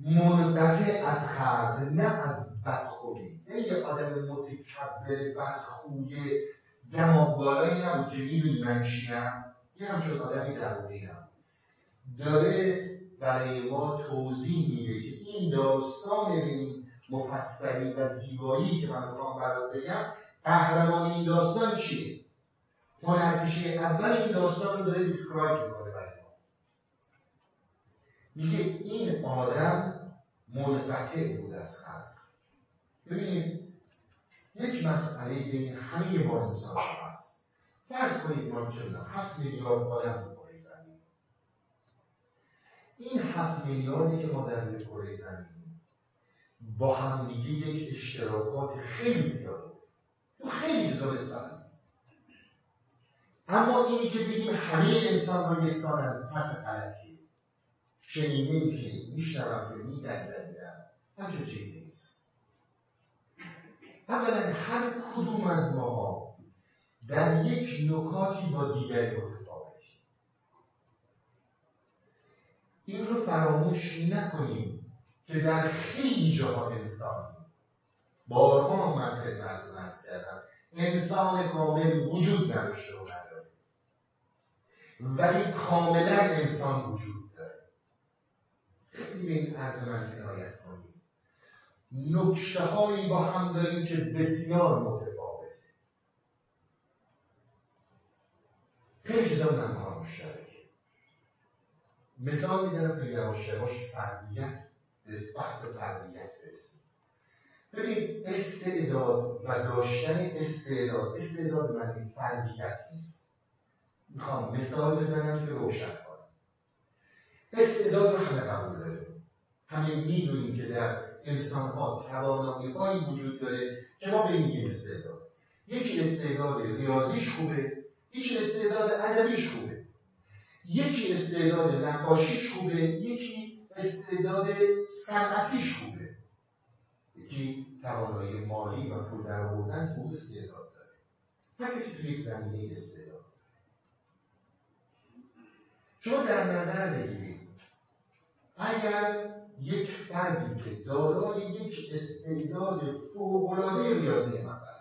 منقطع از خرد نه از بدخوری. ای آدم متکبر بدخوی دماغ بالایی نبود که می‌دونی من چیم. یه همچون آدمی درونی هم داره برای ما توضیح میده که این داستان این مفصلی و زیبایی که من می‌خوام برات بگم قهرمان این داستان چیه؟ هنرپیشه اول این داستان رو داره دیسکرایب می‌کنه برای ما. میگه این آدم منقطع بود از خلق ببینید یک مسئله بین همه با انسان هست. فرض کنید ما چندان هفت میلیارد آدم زمین این هفت میلیاردی که ما در کره زمین با هم دیگه یک اشتراکات خیلی زیاده. تو خیلی چیزا بستن اما اینی که بگیم همه انسان ها یکسانن حرف غلطیه. شنیده که میشنوم که میدندندم. همچون چیزی نیست. اولا هر کدوم از ماها در یک نکاتی با دیگری متفاوتی این رو فراموش نکنیم که در خیلی جاها انسان بارها من خدمتتون ارز کردم انسان کامل وجود نداشته و نداره. ولی کاملا انسان وجود داره. خیلی به این عرض من عنایت کنیم. نکته با هم داریم که بسیار متفاوت خیلی چیزا کار مشترک. مثال می‌زنم تا یواش فردیت بحث فردیت برسیم. ببینید استعداد و داشتن استعداد استعداد معنی فردیت نیست. می‌خوام مثال بزنم که روشن کنم. استعداد رو همه قبول داریم. همه می‌دونیم که در انسان ها توانایی وجود داره که ما به این استعداد. یکی استعداد ریاضیش خوبه یکی استعداد ادبیش خوبه. یکی استعداد نقاشیش خوبه یکی استعداد صنعتیش خوبه. یکی توانایی مالی و پول در آوردن تو استعداد داره. هر کسی تو یک زمینه استعداد شما در نظر بگیرید اگر یک فردی که دارای یک استعداد فوق‌العاده ریاضی مثلا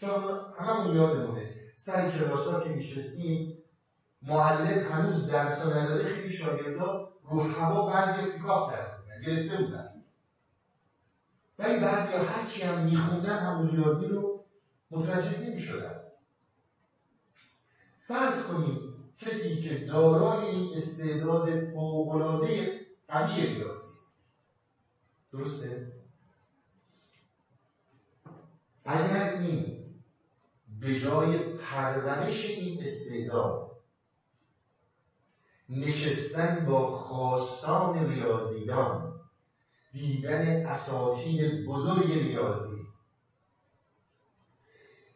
شما هممون یادمونه سر کلاسا که میشستیم معلم هنوز درس نداره خیلی شاگردا رو هوا بعضی پیکاپ کرده گرفته بودن. ولی بعضی هرچی هم میخوندن همون ریاضی رو متوجه نمی‌شدن. فرض کنیم کسی که دارای این استعداد فوقالعاده قوی ریاضی. درسته؟ اگر این به جای پرورش این استعداد نشستن با خواستان ریاضیدان دیدن اساطیر بزرگ ریاضی.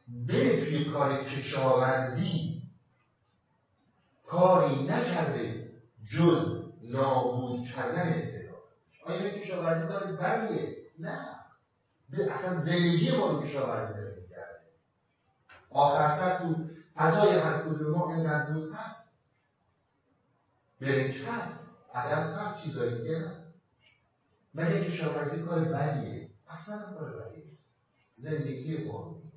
بره توی کار کشاورزی. کاری نکرده جز نابود کردن استعداد. آیا کشاورزی کار بدیه؟ نه. به اصلا زندگی ما رو کشاورزی داره میگرده آخر سر تو فضای هر کدوم ما اینقدر هست. برنج هست. عدس هست چیزایی دیگه هست. ولی کشاورزی کار بدیه. اصلا کار بدی نیست. زندگی قانونی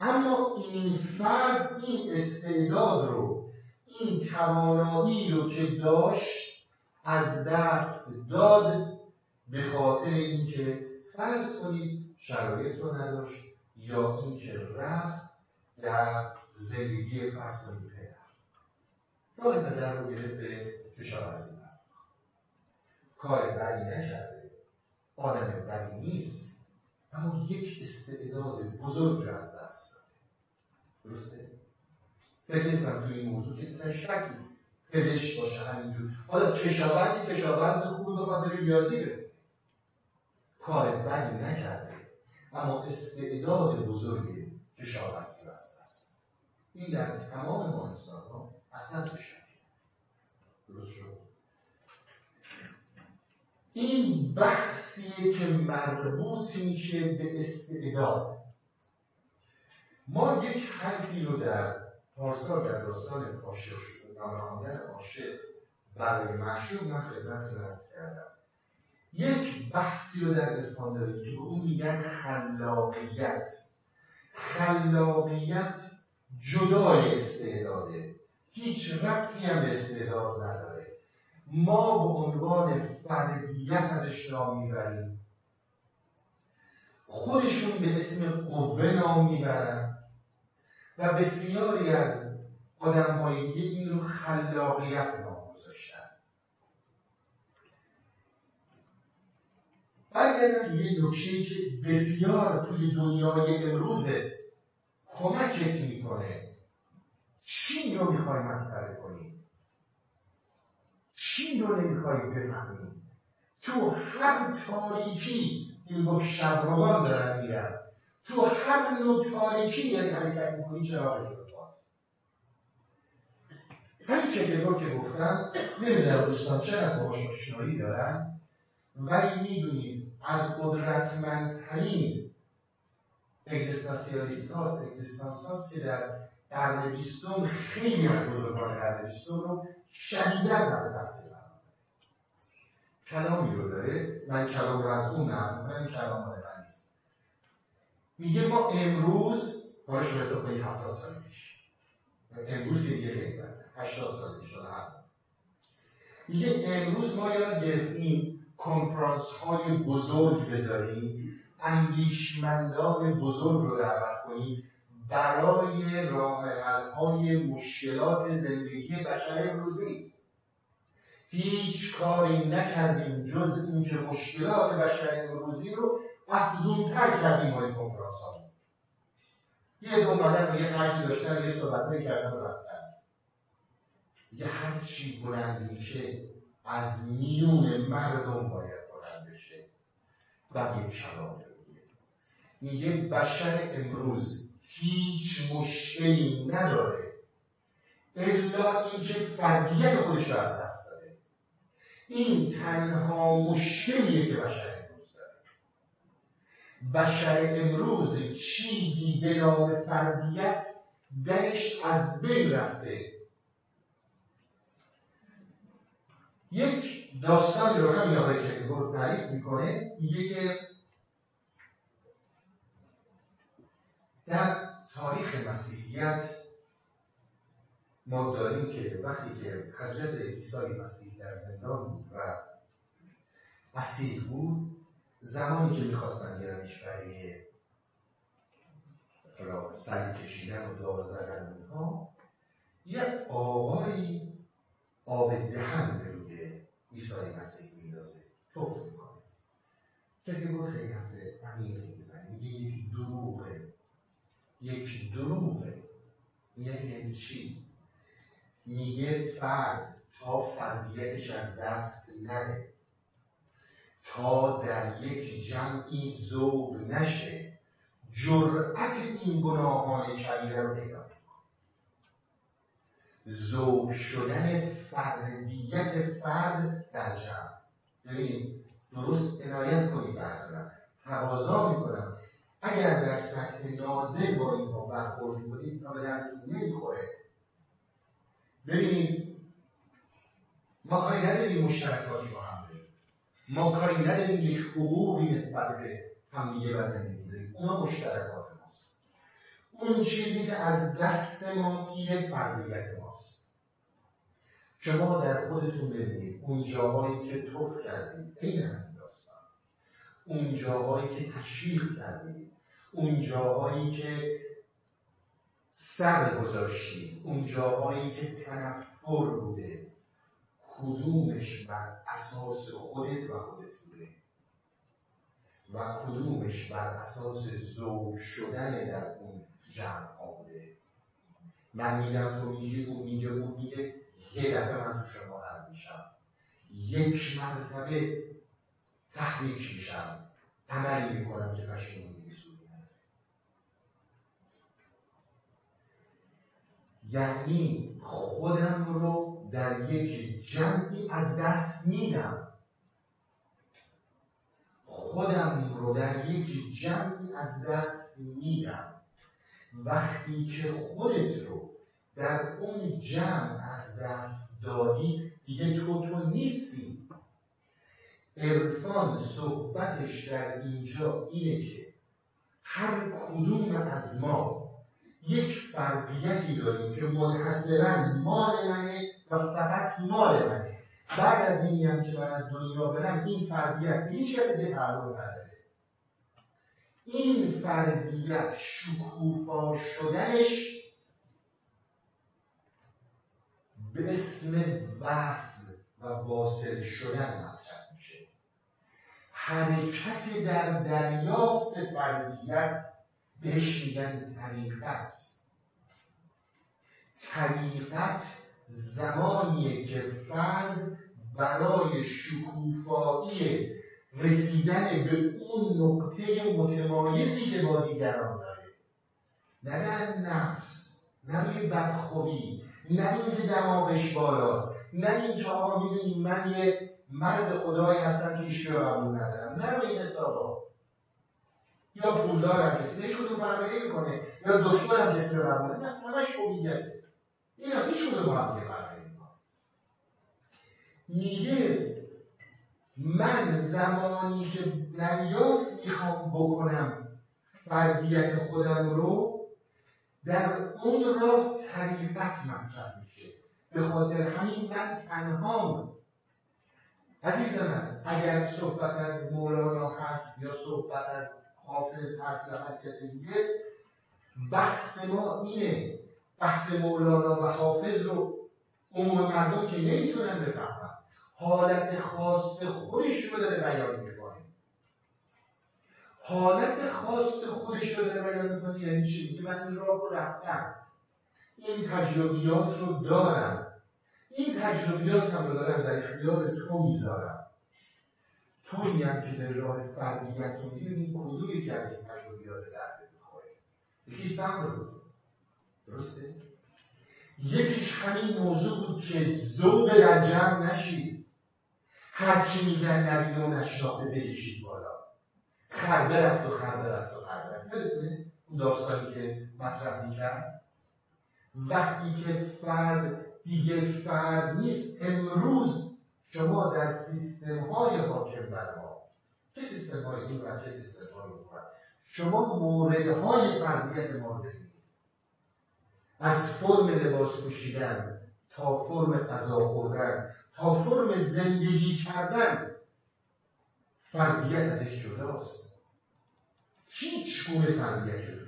اما این فرد این استعداد رو این توانایی رو که داشت از دست داد به خاطر اینکه فرض کنید شرایط رو نداشت یا اینکه رفت در زندگی فرض کنید راه پدر رو گرفت به کشاورزی کار بدی نکرده. آدم بدی نیست. اما یک استعداد بزرگ را از دست داده. درسته؟ فکر نکنم توی این موضوع کسی سر شکی پزشک باشه همینجور. حالا کشاورزی کشاورز خوب به خاطر ریاضی بره کار بدی نکرده. اما استعداد بزرگ کشاورزی را از دست این در تمام ما انسان اصلا تو شد. این بحثیه که مربوط میشه به استعداد. ما یک حرفی رو در پارسال در داستان عاشق نام خواندن عاشق برای معشوق من خدمتتون عرض کردم. یک بحثی رو در عرفان داریم که اون میگن خلاقیت. خلاقیت جدای استعداده. هیچ ربطی هم به استعداد نداره. ما به عنوان فردیت ازش نام می‌بریم. خودشون به اسم قوه نام می‌برن و بسیاری از آدم های این رو خلاقیت نام گذاشتن. اگر یه نکشه که بسیار توی دنیای امروزت کمکت می‌کنه. چی رو می‌خوای مسخره کنی؟ چی رو نمی‌خوای بفهمی؟ تو هر تاریکی این گفت شبروان دارن میرن. تو هر نوع تاریکی یعنی حرکت می‌کنی چراغ رو همین چکرگاه که گفتم نمی‌دونم دوستان چقدر باهاش آشنایی دارن ولی می‌دونید از قدرتمندترین اگزیستانسیالیست هاست اگزیستانس هاست که در قرن بیستم خیلی از بزرگان قرن بیستم رو شدیدن در تفسیر کلامی رو داره من کلام رو از اون نقل کلام من نیست. میگه ما امروز کارش رو حساب کنید هفتاد سال پیش امروز که دیگه خیلی هشتاد سال پیش شده. هم میگه امروز ما یاد گرفتیم کنفرانس های بزرگ بذاریم اندیشمندان بزرگ رو دعوت کنیم برای راه های مشکلات زندگی بشر امروزی. هیچ کاری نکردیم جز اینکه مشکلات بشر امروزی رو افزونتر کردیم با این کنفرانس ها یه و یه خرجی داشتن یه صحبت کردن رفتن. یه هر چی بلند میشه از میون مردم باید بلند بشه. و یه کلام میگه بشر امروز هیچ مشکلی نداره. الا اینکه فردیت خودش رو از دست داده. این تنها مشکلیه که بشر امروز داره. بشر امروز چیزی به نام فردیت درش از بین رفته. یک داستانی رو همین آقای کلینگورد تعریف می‌کنه. میگه که در تاریخ مسیحیت ما داریم که وقتی که حضرت عیسی مسیح در زندان بود و اسیر بود زمانی که می‌خواستن بیارنش برای سری کشیدن و دار زدن اونها یه آقایی آب دهن به روی عیسی مسیح میدازه توفت می‌کنه. فکر بود خیلی حرف عمیقی می‌زنه. میگه یک دروغه. یعنی چی؟ میگه فرد تا فردیتش از دست نره. تا در یک جمعی زوب نشه. جرأت این گناهان کبیره رو پیدا زوب شدن فردیت فرد در جمع. ببینید درست عنایت کنید به تقاضا می‌کنم اگر در سطح نازل با اینها برخورد کنید درد نمی‌خوره. ببینید ما کاری نداریم مشترکاتی با هم داریم. ما کاری نداریم یک حقوقی نسبت به همدیگه و زندگی داریم. اونا مشترکات ماست. اون چیزی که از دست ما میره فردیت ماست. شما در خودتون ببینید اون جاهایی که توف کردید این همین داستان. اون جاهایی که تشویق کردید. اون جاهایی که سر گذاشتید اون جاهایی که تنفر بوده کدومش بر اساس خودت و خودت بوده؟ و کدومش بر اساس زوج شدن در اون جمع بوده؟ من میگم تو میگه اون میگه اون میگه. یه دفعه من تو شما حل میشم. یک مرتبه تحریک میشم. عملی می‌کنم که پشیمونی. یعنی خودم رو در یک جمعی از دست میدم. خودم رو در یک جمعی از دست میدم. وقتی که خودت رو در اون جمع از دست داری دیگه تو تو نیستی. عرفان صحبتش در اینجا اینه که هر کدوم از ما یک فردیتی داریم که منحصرا مال منه و فقط مال منه. بعد از اینی هم که من از دنیا برم این فردیت هیچ کسی به تعلق نداره. این فردیت شکوفا شدنش به اسم وصل و واصل شدن مطرح میشه. حرکت در دریافت فردیت بهش میگن طریقت. طریقت زمانیه که فرد برای شکوفایی رسیدن به اون نقطه متمایزی که با دیگران داره. نه در نفس نه روی بدخوی نه اینکه دماغش بالاست نه اینکه آقا می‌دونی من یه مرد خدایی هستم که رو قبول ندارم. نه روی این حسابا. یا پولدار هم کسی هیچ کدوم نمی‌کنه یا دکتر هم کسی قبول نه همش هویته این هم هیچ کدوم هم که فرقی نمی‌کنه میگه من زمانی که دریافت می‌خوام بکنم فردیت خودم رو در اون راه طریقت مطرح میشه. به خاطر همین من تنها عزیز من اگر صحبت از مولانا هست یا صحبت از حافظ هست یا هر کسی دیگه بحث ما اینه. بحث مولانا و حافظ رو عموم مردم که نمی‌تونن بفهمن. حالت خاص خودش رو داره بیان می‌کنه. حالت خاص خودش رو داره بیان می‌کنه یعنی چی؟ میگه من این راه رو رفتم. این تجربیات رو دارم. این تجربیات هم رو دارم در اختیار تو می‌ذارم. تویی هم که در راه فردیت رو می‌بینی کدوم یکی از این تجربیات درد می‌خوره؟ یکی صبر بود درسته؟ یکیش همین موضوع بود که ذوق در جمع نشید هرچی میگن نبی و نشناخته بکشید بالا. خرده رفت و خرده رفت و خرده رفت. اون داستانی که مطرح می‌کرد؟ وقتی که فرد دیگه فرد نیست امروز شما در سیستم های حاکم بر ما چه سیستم های این و چه سیستم های شما مورد های فردیت ما از فرم لباس پوشیدن تا فرم غذا خوردن تا فرم زندگی کردن فردیت ازش جداست. هیچ گونه فردیت رو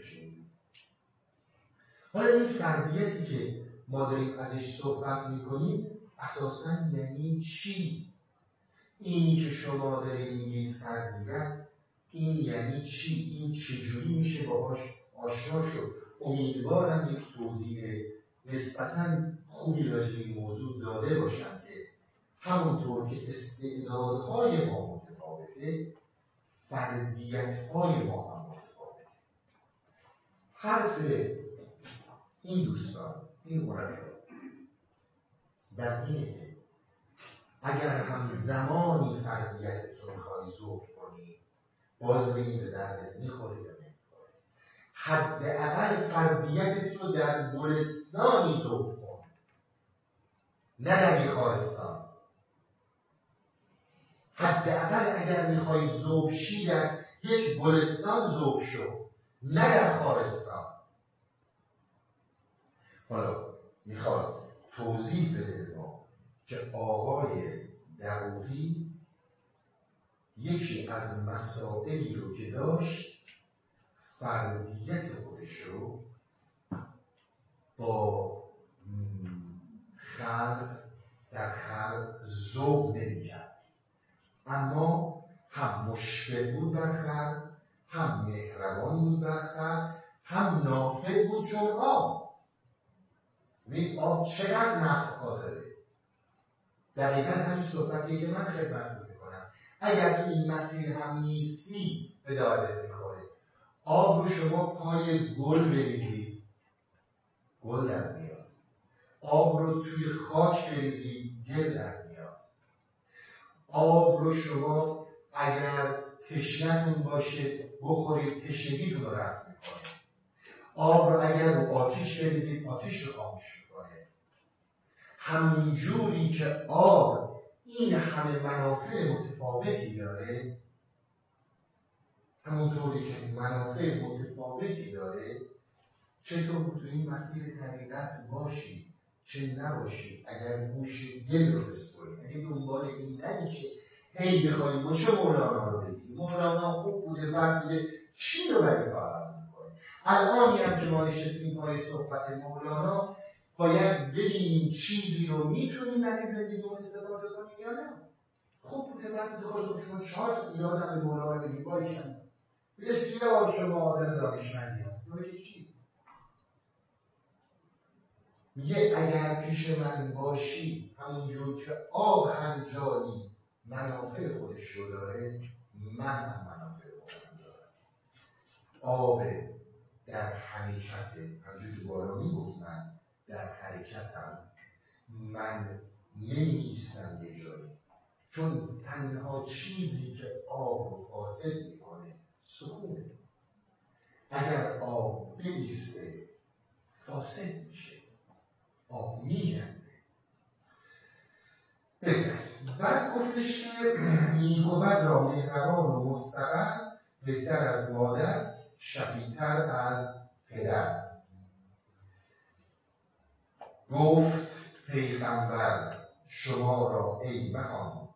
حالا این فردیتی که ما داریم ازش صحبت می‌کنیم اساسا یعنی چی؟ اینی که شما دارید میگید فردیت این یعنی چی؟ این چجوری میشه باهاش آشنا شد؟ امیدوارم یک توضیح نسبتا خوبی راجع این موضوع داده باشم که همونطور که استعدادهای ما متفاوته فردیتهای ما هم متفاوته. حرف این دوستان این مربی بر اینه که اگر هم زمانی فردیتت رو می‌خوای ذوق کنی باز ببینی به دردت می‌خوره یا نمی‌خوره. حداقل فردیتت رو در گلستانی ذوق کن. نه در بیخارستان حداقل اگر می‌خوای ذوق شی در یک گلستان ذوق شو نه در خارستان. حالا می‌خواد توضیح بده ما که آقای دروغی یکی از مسائلی رو که داشت فردیت خودش رو با خلق در خلق ذوق نمی‌کرد. اما هم مشفق بود بر خلق هم مهربان بود بر خلق هم نافع بود چون آب. ببین آب چقدر نفعا داره دقیقا همین صحبتیه که من خدمت می‌کنم. اگر تو این مسیر هم نیستی به دادت می‌خوره. آب رو شما پای گل بریزید. گل در میاد. آب رو توی خاک بریزید گل در میاد. آب رو شما اگر تشنتون باشه بخورید تشنگیتون رو رفت آب رو اگر رو آتیش بریزید آتیش رو خاموش همون جوری که آب این همه منافع متفاوتی داره همونطوری که منافع متفاوتی داره چطور تو این مسیر طریقت باشی چه نباشی اگر گوش دل رو بسپری اگه دنبال این ندی که هی بخوای مچه مولانا رو بگی مولانا خوب بوده بد بوده چی رو می‌کنی الانی هم که ما نشستیم پای صحبت مولانا باید ببینیم چیزی رو می‌تونیم در این زندگیمون استفاده کنیم یا نه؟ خوب بوده من بوده خود شما چهار ایرادم به مولانا بگیم بایشن بسیار شما آدم دانشمندی هست. چی؟ میگه اگر پیش من باشی همونجور که آب هر جایی منافع خودش رو داره من هم منافع خودم دارم. آب در حقیقت همجور که بارانی گفت من در حرکتم من نمیستم یه جایی. چون تنها چیزی که آب رو فاسد می‌کنه سکونه اگر آب بیسته فاسد میشه. آب میگنده بزن بعد گفتش که نیک و بد را مهربان و مستقر بهتر از مادر شقیتر از پدر. گفت پیغمبر شما را ای مهان.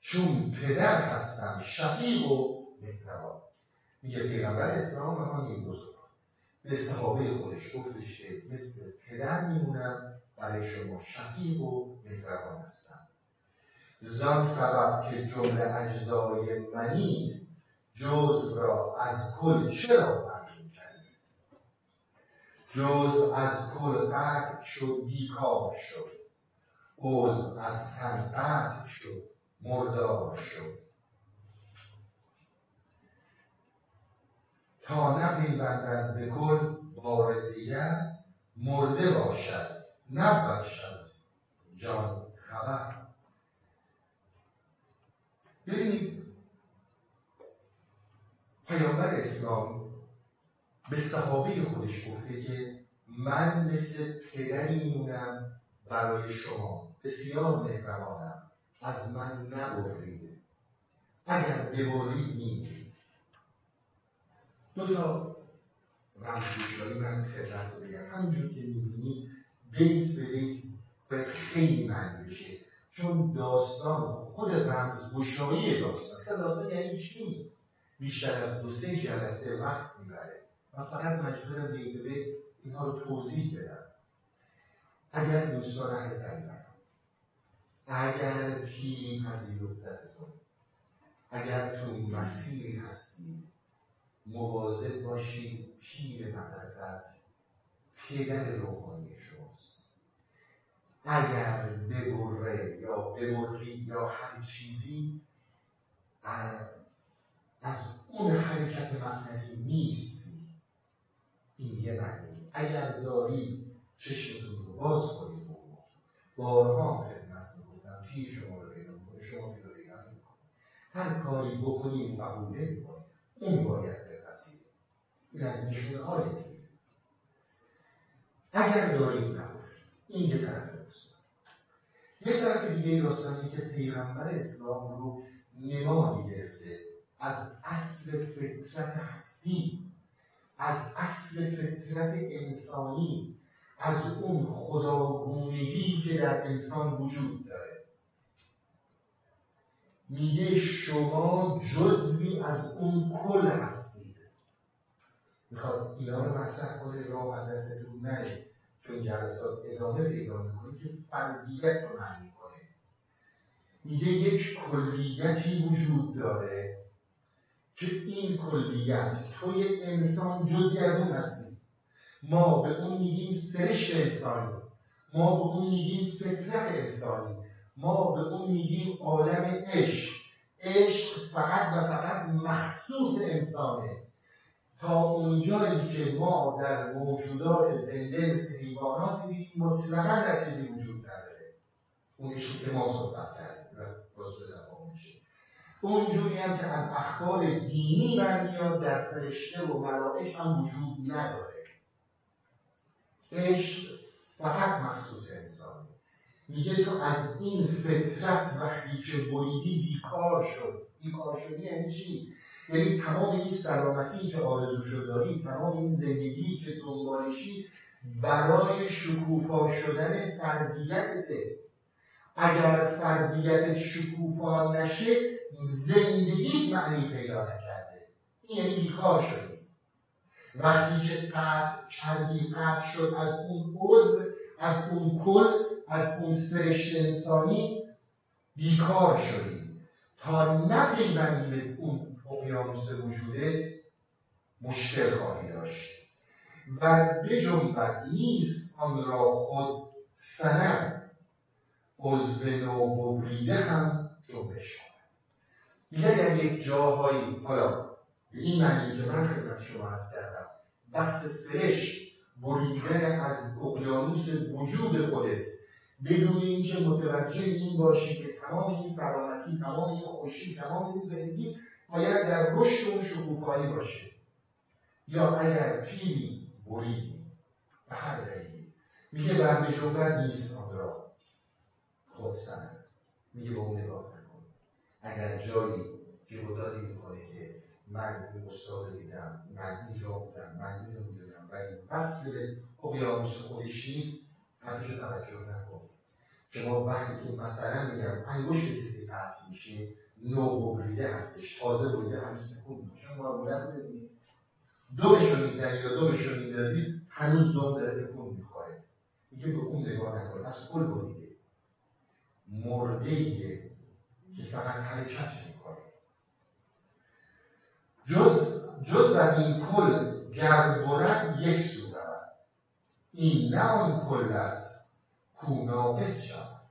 چون پدر هستم شفیق و مهربان. میگه پیغمبر اسلام مهانی بزرگ. به صحابه خودش گفتش که مثل پدر میمونم برای شما شفیق و مهربان هستم. زن سبب که جمله اجزای منی جزء را از کل چرا تغییر کردید جزء از کل قطع شد بیکار شد. عضو از تن قطع شد مردار شد. تا نپیوندد به کل بار دیگر مرده باشد نبودش از جان خبر. ببینید پیامبر اسلام به صحابه خودش گفته که من مثل پدری میمونم برای شما. بسیار مهربانم. از من نبرید اگر ببرید دو تا رمزگوشایی من خدمت رو بگم همینجور که می‌بینی بیت به بیت باید خیلی معنی بشه چون داستان خود رمزگشایی داستان. اصلا داستان یعنی چی؟ بیشتر از دو سه جلسه وقت می‌بره. و فقط مجبورم دقیقه اینها رو توضیح بدم. اگر دوستان اهل طریقت اگر پیری پذیرفتتون اگر تو مسیری هستید مواظب باشید پیر معرفت پدر روحانی شماست. اگر ببره یا ببری یا هر چیزی از اون حرکت معنوی نیستی این یه معنی. اگر داری چشمتون رو باز کنید رو بارها خدمتتون گفتم پیر شما رو پیدا کنه شما پیدا پیدا هر کاری بکنید قبول نمی‌کنید اون باید بپذیره. این از نشونه های اگر دارید نباشید این یه طرف داستان یه طرف دیگه داستانی که پیغمبر اسلام رو نمادی گرفته از اصل فطرت هستی از اصل فطرت انسانی از اون خداگونگی که در انسان وجود داره. میگه شما جزوی از اون کل هستید. می‌خواد اینا رو مطرح کنه راه دستتون نره. چون جلسات ادامه پیدا می‌کنه که فردیت رو معنی کنه. میگه یک کلیتی وجود داره. که این کلیت توی انسان جزی از اون هستی. ما به اون میگیم سرشت انسانی. ما به اون میگیم فطرت انسانی. ما به اون میگیم عالم عشق. عشق فقط و فقط مخصوص انسانه. تا اونجایی که ما در موجودات زنده مثل حیوانات می‌بینیم مطلقا در چیزی وجود نداره. اون که ما صحبت کردیم اونجوری هم که از اخبار دینی برمیاد در فرشته و ملائک هم وجود نداره. عشق فقط مخصوص انسان میگه تو از این فطرت وقتی که بریدی بیکار شد. بیکار شدی یعنی چی؟ یعنی تمام این سلامتی که آرزوشو داری تمام این زندگی که دنبالشی برای شکوفا شدن فردیتته. اگر فردیت شکوفا نشه زندگی معنی پیدا نکرده. این یعنی بیکار شدی. وقتی که قطع کردی قطع شد از اون عضو از اون کل از اون سرشت انسانی بیکار شدی. تا نپیوندی به اون اقیانوس وجودت مشکل خواهی داشت. و بجنبد نیست آن را خود سند. عضو نو ببریده هم جنبش میگه در یک جاهایی حالا به این معنی که من خدمت شما عرض کردم بحث سرش بریدن از اقیانوس وجود خودت بدون اینکه متوجه این باشی که تمام این سلامتی تمام این خوشی تمام این زندگی باید در رشد اون شکوفایی باشه. یا اگر پیری بریدی به هر دلیلی. میگه بر جبر نیست آن را خود سند. میگه به اون نگاه اگر جایی جهوداری می‌کنه که من این استاد دیدم من اینجا بودم من اینو می‌دونم و این وصل اقیانوس خودش نیست همیشه توجه نکن. شما وقتی که مثلا میگم انگشت کسی قطع میشه نو بریده هستش تازه بریده هنوز تکون میشه شما معمولا ببینید. دومشو می‌زنی یا دومشو میندازی هنوز دوم داره تکون می‌خوره. میگه به اون نگاه نکن از کل بریده. مرده که فقط حرکت می‌کنه جز, جز از این کل گر برد یک سو رود. این نه آن کل است کو ناقص شود.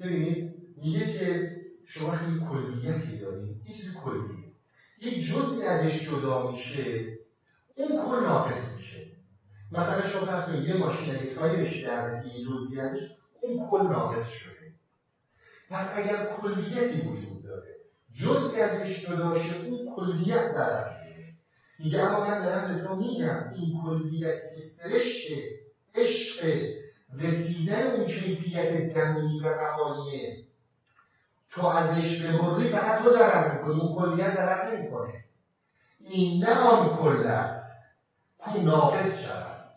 ببینید میگه که شما خیلی کلیتی دارید این چیز کلیه؟ یک جزئی ازش جدا میشه اون کل ناقص میشه. مثلا شما فرض یه ماشین اگه تایرش در این جزئیاتش اون کل ناقص شده پس اگر کلیتی وجود داره جزئی ازش جدا شه اون کلیت ضرر میگه اما من دارم به تو میگم این کلیت سرشت عشق رسیدن اون کیفیت دمی و روانیه تو ازش ببری فقط تو ضرر می‌کنی اون کلیت ضرر نمی‌کنه. این نه آن کل است کو ناقص شود.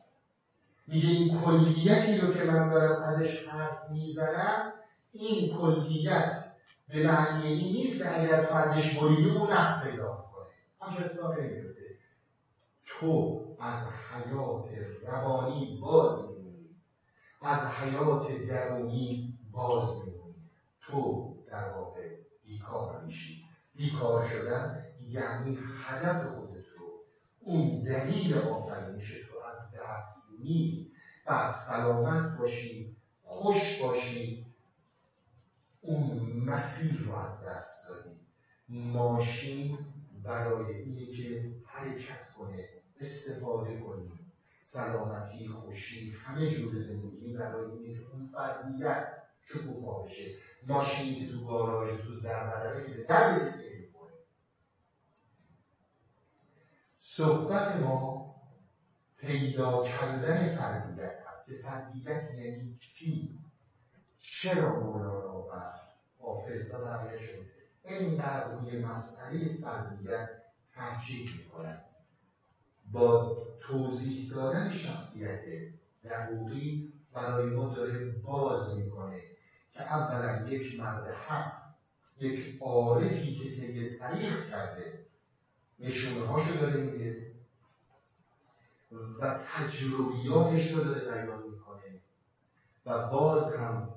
میگه این کلیتی رو که من دارم ازش حرف می‌زنم این کلیت به معنی این نیست که اگر تو ازش بریدی اون نقص پیدا می‌کنه. همچه اتفاقی نمیفته تو از حیات روانی باز میمونی. از حیات درونی باز میمونی. تو در واقع بیکار میشی. بیکار شدن یعنی هدف خودت رو اون دلیل آفرینش تو از دست میدی. بعد سلامت باشی خوش باشی اون مسیر رو از دست دادی ماشین برای اینه که حرکت کنه استفاده کنی سلامتی خوشی همه جور زندگی برای اینه که اون فردیت شکوفا بشه ماشینی که تو گاراژ تو زربدره که به درد کسی می‌کنه. صحبت ما پیدا کردن فردیت هست. که فردیت یعنی چی؟ چرا مولانا و حافظ و بقیهشون اینقدر روی مسئله فردیت تاکید می‌کنن با توضیح دادن شخصیت دقوقی برای ما داره باز می‌کنه که اولا یک مرد حق یک عارفی که طی طریق کرده نشونه هاشو داره میده و تجربیاتش رو داره بیان می‌کنه. و باز هم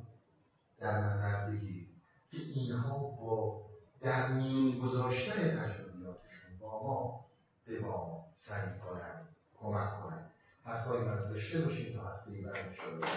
در نظر بگیرید که اینها با در میون گذاشتن تجربیاتشون با ما به ما سعی کنن کمک کنن. حرفای من داشته باشیم تا هفته بعد انشاءالله.